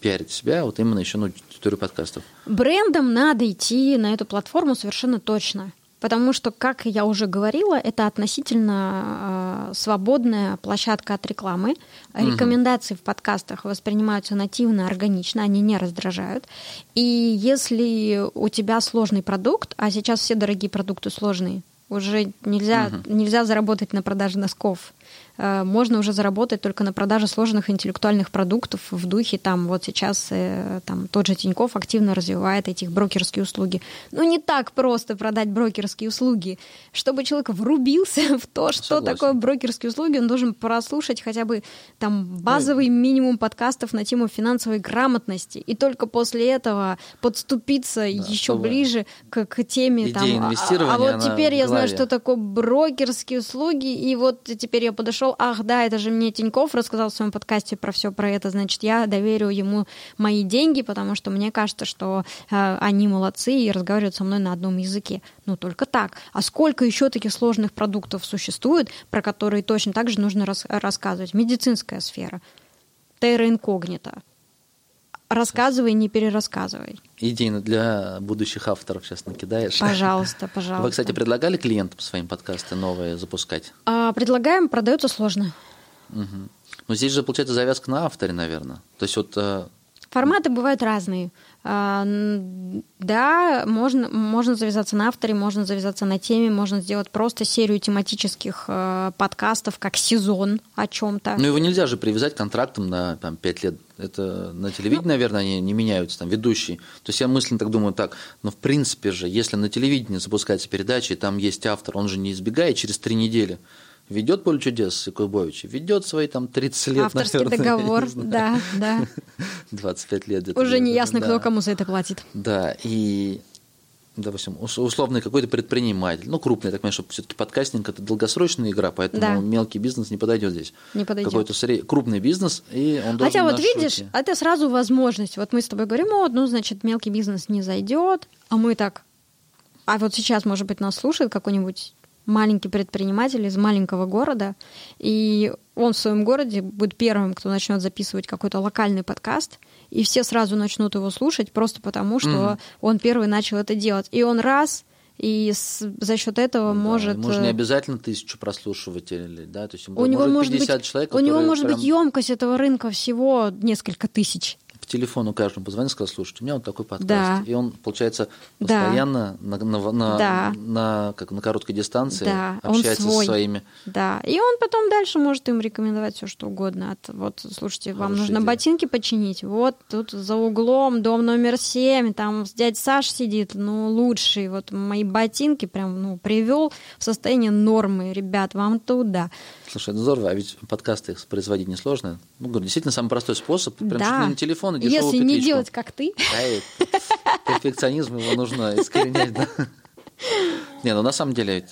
Пиарить себя, вот именно еще ну, историю подкастов. Брендам надо идти на эту платформу совершенно точно. Потому что, как я уже говорила, это относительно э, свободная площадка от рекламы. Рекомендации в подкастах воспринимаются нативно, органично, они не раздражают. И если у тебя сложный продукт, а сейчас все дорогие продукты сложные, уже нельзя, нельзя заработать на продаже носков. Э, Можно уже заработать только на продаже сложных интеллектуальных продуктов в духе там вот сейчас э, там тот же Тиньков активно развивает эти брокерские услуги. Ну не так просто продать брокерские услуги. Чтобы человек врубился в то, что Согласен. такое брокерские услуги, он должен прослушать хотя бы там базовый минимум подкастов на тему финансовой грамотности. И только после этого подступиться еще чтобы ближе к, к теме идея там. а- а вот теперь я знаю, что такое брокерские услуги, и вот теперь я подошел, ах, да, это же мне Тиньков рассказал в своем подкасте про все про это, значит, я доверю ему мои деньги, потому что мне кажется, что э, они молодцы и разговаривают со мной на одном языке. Ну, только так. А сколько еще таких сложных продуктов существует, про которые точно так же нужно рас- рассказывать? Медицинская сфера, терра инкогнита. Рассказывай, не перерассказывай. Идеи для будущих авторов сейчас накидаешь. Пожалуйста, пожалуйста. Вы, кстати, предлагали клиентам своим подкасты новые запускать? А, предлагаем, продается сложно. Мгм. Но здесь же, получается, завязка на авторе, наверное. То есть вот э, Форматы бывают разные. А, Да, можно, можно завязаться на авторе, можно завязаться на теме, можно сделать просто серию тематических э, подкастов, как сезон о чем-то. Ну, его нельзя же привязать к контрактам на там, 5 лет. Это на телевидении, Ну. наверное, они не меняются, там, ведущие. То есть я мысленно так думаю, так, но в принципе же, если на телевидении запускается передача, и там есть автор, он же не избегает через три недели. Ведет поле чудес Якубович, ведет свои там 30 лет, Авторский наверное, договор, да, да. 25 лет. Уже не ясно, да. кто кому за это платит. Да, и, допустим, ус- условный какой-то предприниматель, ну, крупный, так понимаю, что все-таки подкастинг – это долгосрочная игра, поэтому Да. мелкий бизнес не подойдет здесь. Не подойдет. Какой-то сред- крупный бизнес, и он Хотя вот видишь, это сразу возможность. Вот мы с тобой говорим, вот, ну, значит, мелкий бизнес не зайдет, а мы так... А вот сейчас, может быть, нас слушает какой-нибудь маленький предприниматель из маленького города, и он в своем городе будет первым, кто начнет записывать какой-то локальный подкаст, и все сразу начнут его слушать просто потому, что Мгм. он первый начал это делать. И он раз, и с- за счет этого Да, может... ему же не э, обязательно тысячу прослушивателей, да, то есть у него может быть, 50 человек, у него может быть прям емкость этого рынка всего несколько тысяч. Телефону каждому позвонил, сказал, слушайте, у меня вот такой подкаст. Да. И он, получается, Да. постоянно на, на, на, Да. на- как, на короткой дистанции Да, общается свой. со своими. Да, и он потом дальше может им рекомендовать все, что угодно. От, вот, слушайте, вам Хорошая нужно идея. ботинки починить. Вот тут за углом дом номер семь, там дядя Саш сидит, ну, лучший. Вот мои ботинки прям, ну, привел в состояние нормы. Ребят, вам туда. Слушай, ну здорово, а ведь подкасты их производить несложно. Ну, говорю, действительно, самый простой способ. Прям да. не телефон и Если не петличку. делать, как ты. А это, перфекционизм его нужно искоренять, да. Не, ну на самом деле,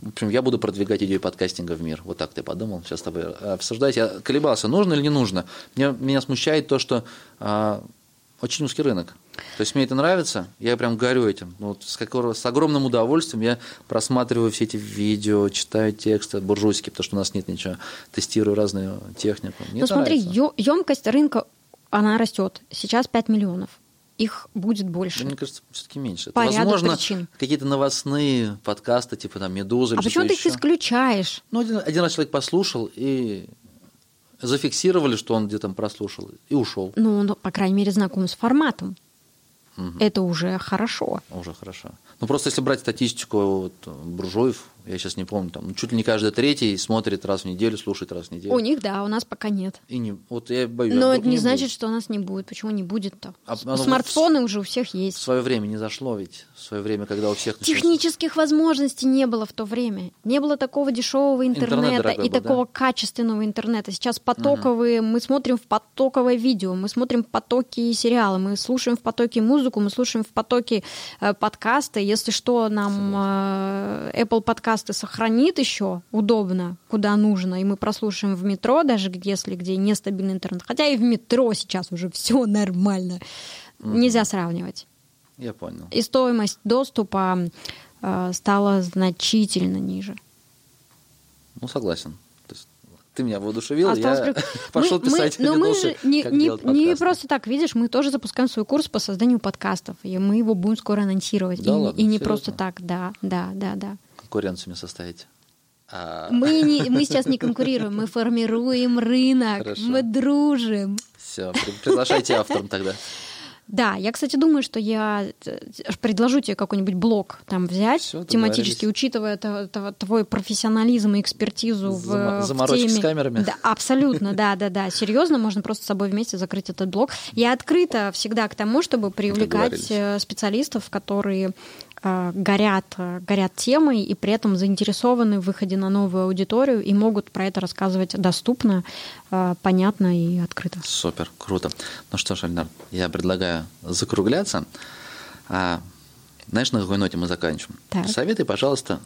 в общем, я буду продвигать идею подкастинга в мир. Вот так ты подумал, сейчас с тобой обсуждать. Я колебался, нужно или не нужно. Меня, меня смущает то, что а, очень узкий рынок. То есть мне это нравится, я прям горю этим. Ну, вот с, какого, с огромным удовольствием я просматриваю все эти видео, читаю тексты буржуйские, потому что у нас нет ничего, тестирую разную технику. Мне ну смотри, нравится. емкость рынка, она растет. Сейчас 5 миллионов. Их будет больше. Мне кажется, все-таки меньше. По Это, возможно, причин. какие-то новостные подкасты, типа там Медуза или а почему что-то ты их еще. исключаешь? Ну, один, один раз человек послушал и зафиксировали, что он где-то прослушал, и ушел. Ну, он, по крайней мере, знаком с форматом. Это уже хорошо. Уже хорошо. Ну, просто если брать статистику вот, буржуев, я сейчас не помню, там, ну, чуть ли не каждый третий смотрит раз в неделю, слушает раз в неделю. У них, да, у нас пока нет. И не, вот я боюсь. Но а это не будет. значит, что у нас не будет. Почему не будет-то? А оно вот Смартфоны уже у всех В есть. свое время не зашло ведь. В свое время, когда у всех началось- Технических возможностей не было в то время. Не было такого дешевого Интернет интернета дорогой и был, такого качественного интернета. Сейчас потоковые, мы смотрим в потоковое видео, мы смотрим в потоки сериалы, мы слушаем в потоке музыку, мы слушаем в потоке э, подкасты. Если что, нам э, Apple подкасты сохранит еще удобно, куда нужно, и мы прослушаем в метро, даже если где нестабильный интернет. Хотя и в метро сейчас уже все нормально. Нельзя сравнивать Я понял. и стоимость доступа э, стала значительно ниже. Ну, согласен. То есть, ты меня воодушевил, Осталось я при- пошел Мы- мы- писать но мы видосы, же не, не- не просто так, видишь, мы тоже запускаем свой курс по созданию подкастов, и мы его будем скоро анонсировать. Да и, ладно, и не серьезно? просто так, да, да, да, да. Конкуренцию мне составить. А, Мы, не, мы сейчас не конкурируем, мы формируем рынок, Хорошо. мы дружим. Все, приглашайте автором тогда. Да, я, кстати, думаю, что я э, предложу тебе какой-нибудь блок там взять, Всё, тематически, учитывая твой профессионализм и экспертизу в, Зама- в заморочки с теме. камерами. Да, абсолютно, да, да, да. Серьезно, можно просто с собой вместе закрыть этот блок. Я открыта всегда к тому, чтобы привлекать э, специалистов, которые горят, э, горят темой и при этом заинтересованы в выходе на новую аудиторию и могут про это рассказывать доступно, э, понятно и открыто. Супер, круто. Ну что ж, Альнар, я предлагаю закругляться. А, знаешь, на какой ноте мы заканчиваем? Так. Советуй, пожалуйста,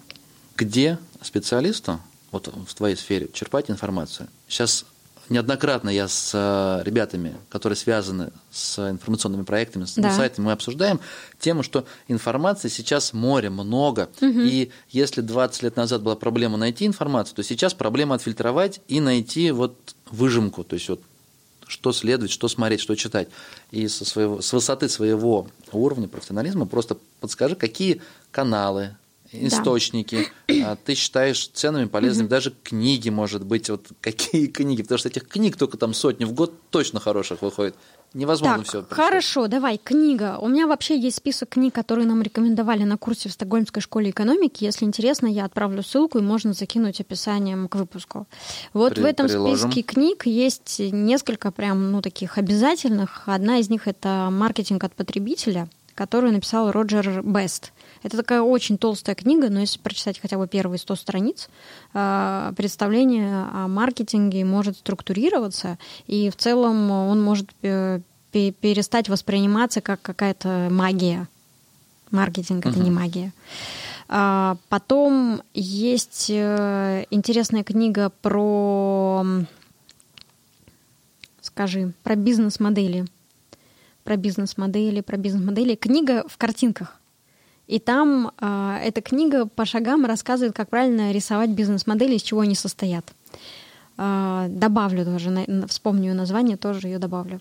где специалисту вот в твоей сфере черпать информацию? Сейчас неоднократно я с э, ребятами, которые связаны с информационными проектами, с Да. сайтами, мы обсуждаем тему, что информации сейчас море, много. И если 20 лет назад была проблема найти информацию, то сейчас проблема отфильтровать и найти вот выжимку, то есть вот что следовать, что смотреть, что читать. И со своего, с высоты своего уровня профессионализма просто подскажи, какие каналы, источники а, ты считаешь ценными, полезными, даже книги, может быть, вот какие книги, потому что этих книг только там сотни в год точно хороших выходит. Невозможно Так, все. хорошо, давай, книга. У меня вообще есть список книг, которые нам рекомендовали на курсе в Стокгольмской школе экономики. Если интересно, я отправлю ссылку, и можно закинуть описанием к выпуску. Вот При- в этом приложим. списке книг есть несколько прям, ну, таких обязательных. Одна из них — это «Маркетинг от потребителя», которую написал Роджер Бест. Это такая очень толстая книга, но если прочитать хотя бы первые 100 страниц, э, представление о маркетинге может структурироваться, и в целом он может э, пе- перестать восприниматься как какая-то магия. Маркетинг это не магия. А, Потом есть э, интересная книга про, скажи, про бизнес-модели. Про бизнес-модели, про бизнес-модели. Книга в картинках. И там а, эта книга по шагам рассказывает, как правильно рисовать бизнес-модели, из чего они состоят. А, добавлю тоже, на- вспомню название, тоже ее добавлю.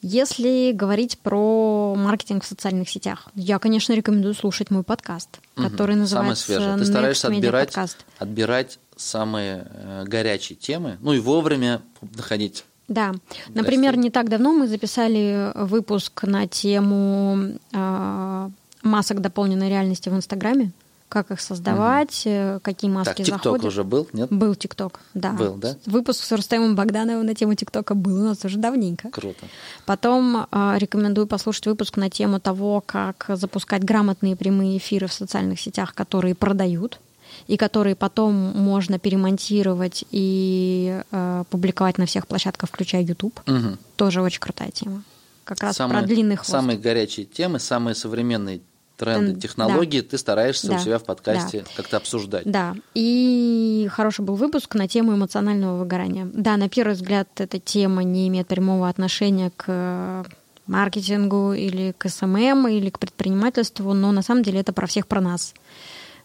Если говорить про маркетинг в социальных сетях, я, конечно, рекомендую слушать мой подкаст, Мгм. который называется Самое свежее. Ты Next стараешься Media отбирать, Podcast. отбирать самые э, горячие темы, ну и вовремя находить. Да. Например, не так давно мы записали выпуск на тему а, масок дополненной реальности в Инстаграме. Как их создавать, э, какие маски Так, ТикТок заходят. уже был, нет? Был ТикТок, да. Был, да? Выпуск с Рустемом Богдановым на тему ТикТока был у нас уже давненько. Круто. Потом а, рекомендую послушать выпуск на тему того, как запускать грамотные прямые эфиры в социальных сетях, которые продают и которые потом можно перемонтировать и э, публиковать на всех площадках, включая YouTube. Мгм. Тоже очень крутая тема. Как раз самые, про длинный хвост. Самые горячие темы, самые современные тренды, Тен- технологии ты стараешься Да. у себя в подкасте Да. как-то обсуждать. Да, и хороший был выпуск на тему эмоционального выгорания. Да, на первый взгляд эта тема не имеет прямого отношения к маркетингу или к SMM или к предпринимательству, но на самом деле это про всех про нас.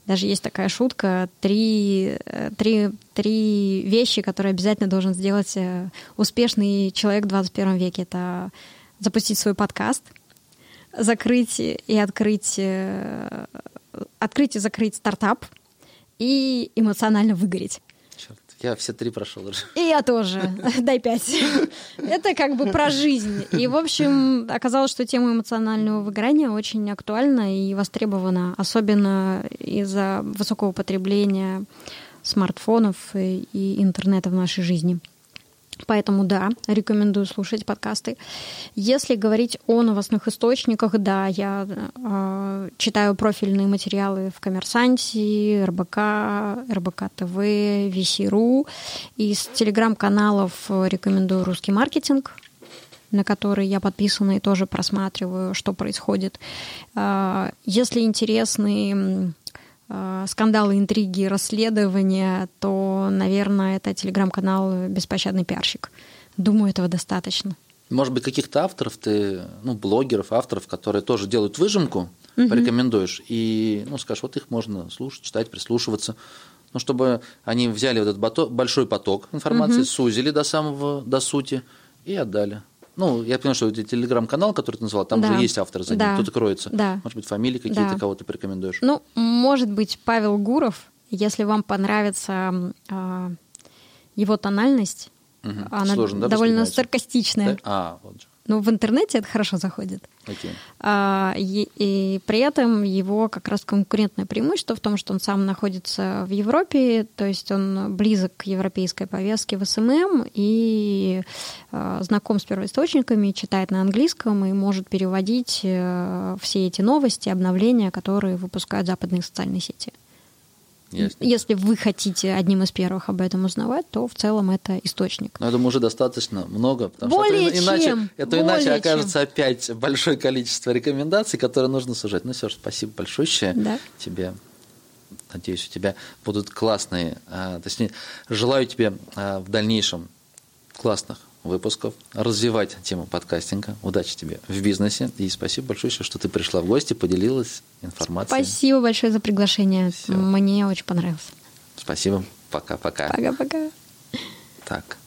Даже есть такая шутка, три, э, три, три вещи, которые обязательно должен сделать э, успешный человек в 21 веке. Это запустить свой подкаст, закрыть и открыть, э, открыть и закрыть стартап и эмоционально выгореть. Я все три прошел уже. И я тоже. Дай пять. Это как бы про жизнь. И, в общем, оказалось, что тема эмоционального выгорания очень актуальна и востребована, особенно из-за высокого потребления смартфонов и интернета в нашей жизни. Поэтому да, рекомендую слушать подкасты. Если говорить о новостных источниках, да, я э, читаю профильные материалы в Коммерсанте, РБК, РБК ТВ, VC.ru. Из телеграм-каналов рекомендую «Русский маркетинг», на который я подписана и тоже просматриваю, что происходит. Э, если интересны скандалы, интриги, расследования, то, наверное, это телеграм-канал «Беспощадный пиарщик». Думаю, этого достаточно. Может быть, каких-то авторов ты, ну, блогеров, авторов, которые тоже делают выжимку, угу. порекомендуешь, и, ну, скажешь, вот их можно слушать, читать, прислушиваться, ну, чтобы они взяли вот этот большой поток информации, угу. сузили до самого, до сути и отдали. Ну, я понимаю, что телеграм-канал, который ты назвал, там да. уже есть автор за ним, да. кто-то кроется. Да. Может быть, фамилии какие-то, да. кого ты порекомендуешь? Ну, может быть, Павел Гуров, если вам понравится э, его тональность, угу. она Сложно, да, довольно саркастичная. Да? А, вот же. Ну, в интернете это хорошо заходит. Okay. А, и, и при этом его как раз конкурентное преимущество в том, что он сам находится в Европе, то есть он близок к европейской повестке в SMM и а, знаком с первоисточниками, читает на английском и может переводить а, все эти новости, обновления, которые выпускают западные социальные сети. Ясно. Если вы хотите одним из первых об этом узнавать, то в целом это источник. Но я думаю, уже достаточно много, потому Более что это, чем. это Более иначе чем. окажется опять большое количество рекомендаций, которые нужно сужать. Ну, все, спасибо большое да. тебе. Надеюсь, у тебя будут классные, а, точнее, желаю тебе а, в дальнейшем классных выпусков, развивать тему подкастинга. Удачи тебе в бизнесе. И спасибо большое, что ты пришла в гости, поделилась информацией. Спасибо большое за приглашение. Все. Мне очень понравилось. Спасибо. Пока-пока. Пока-пока. Так.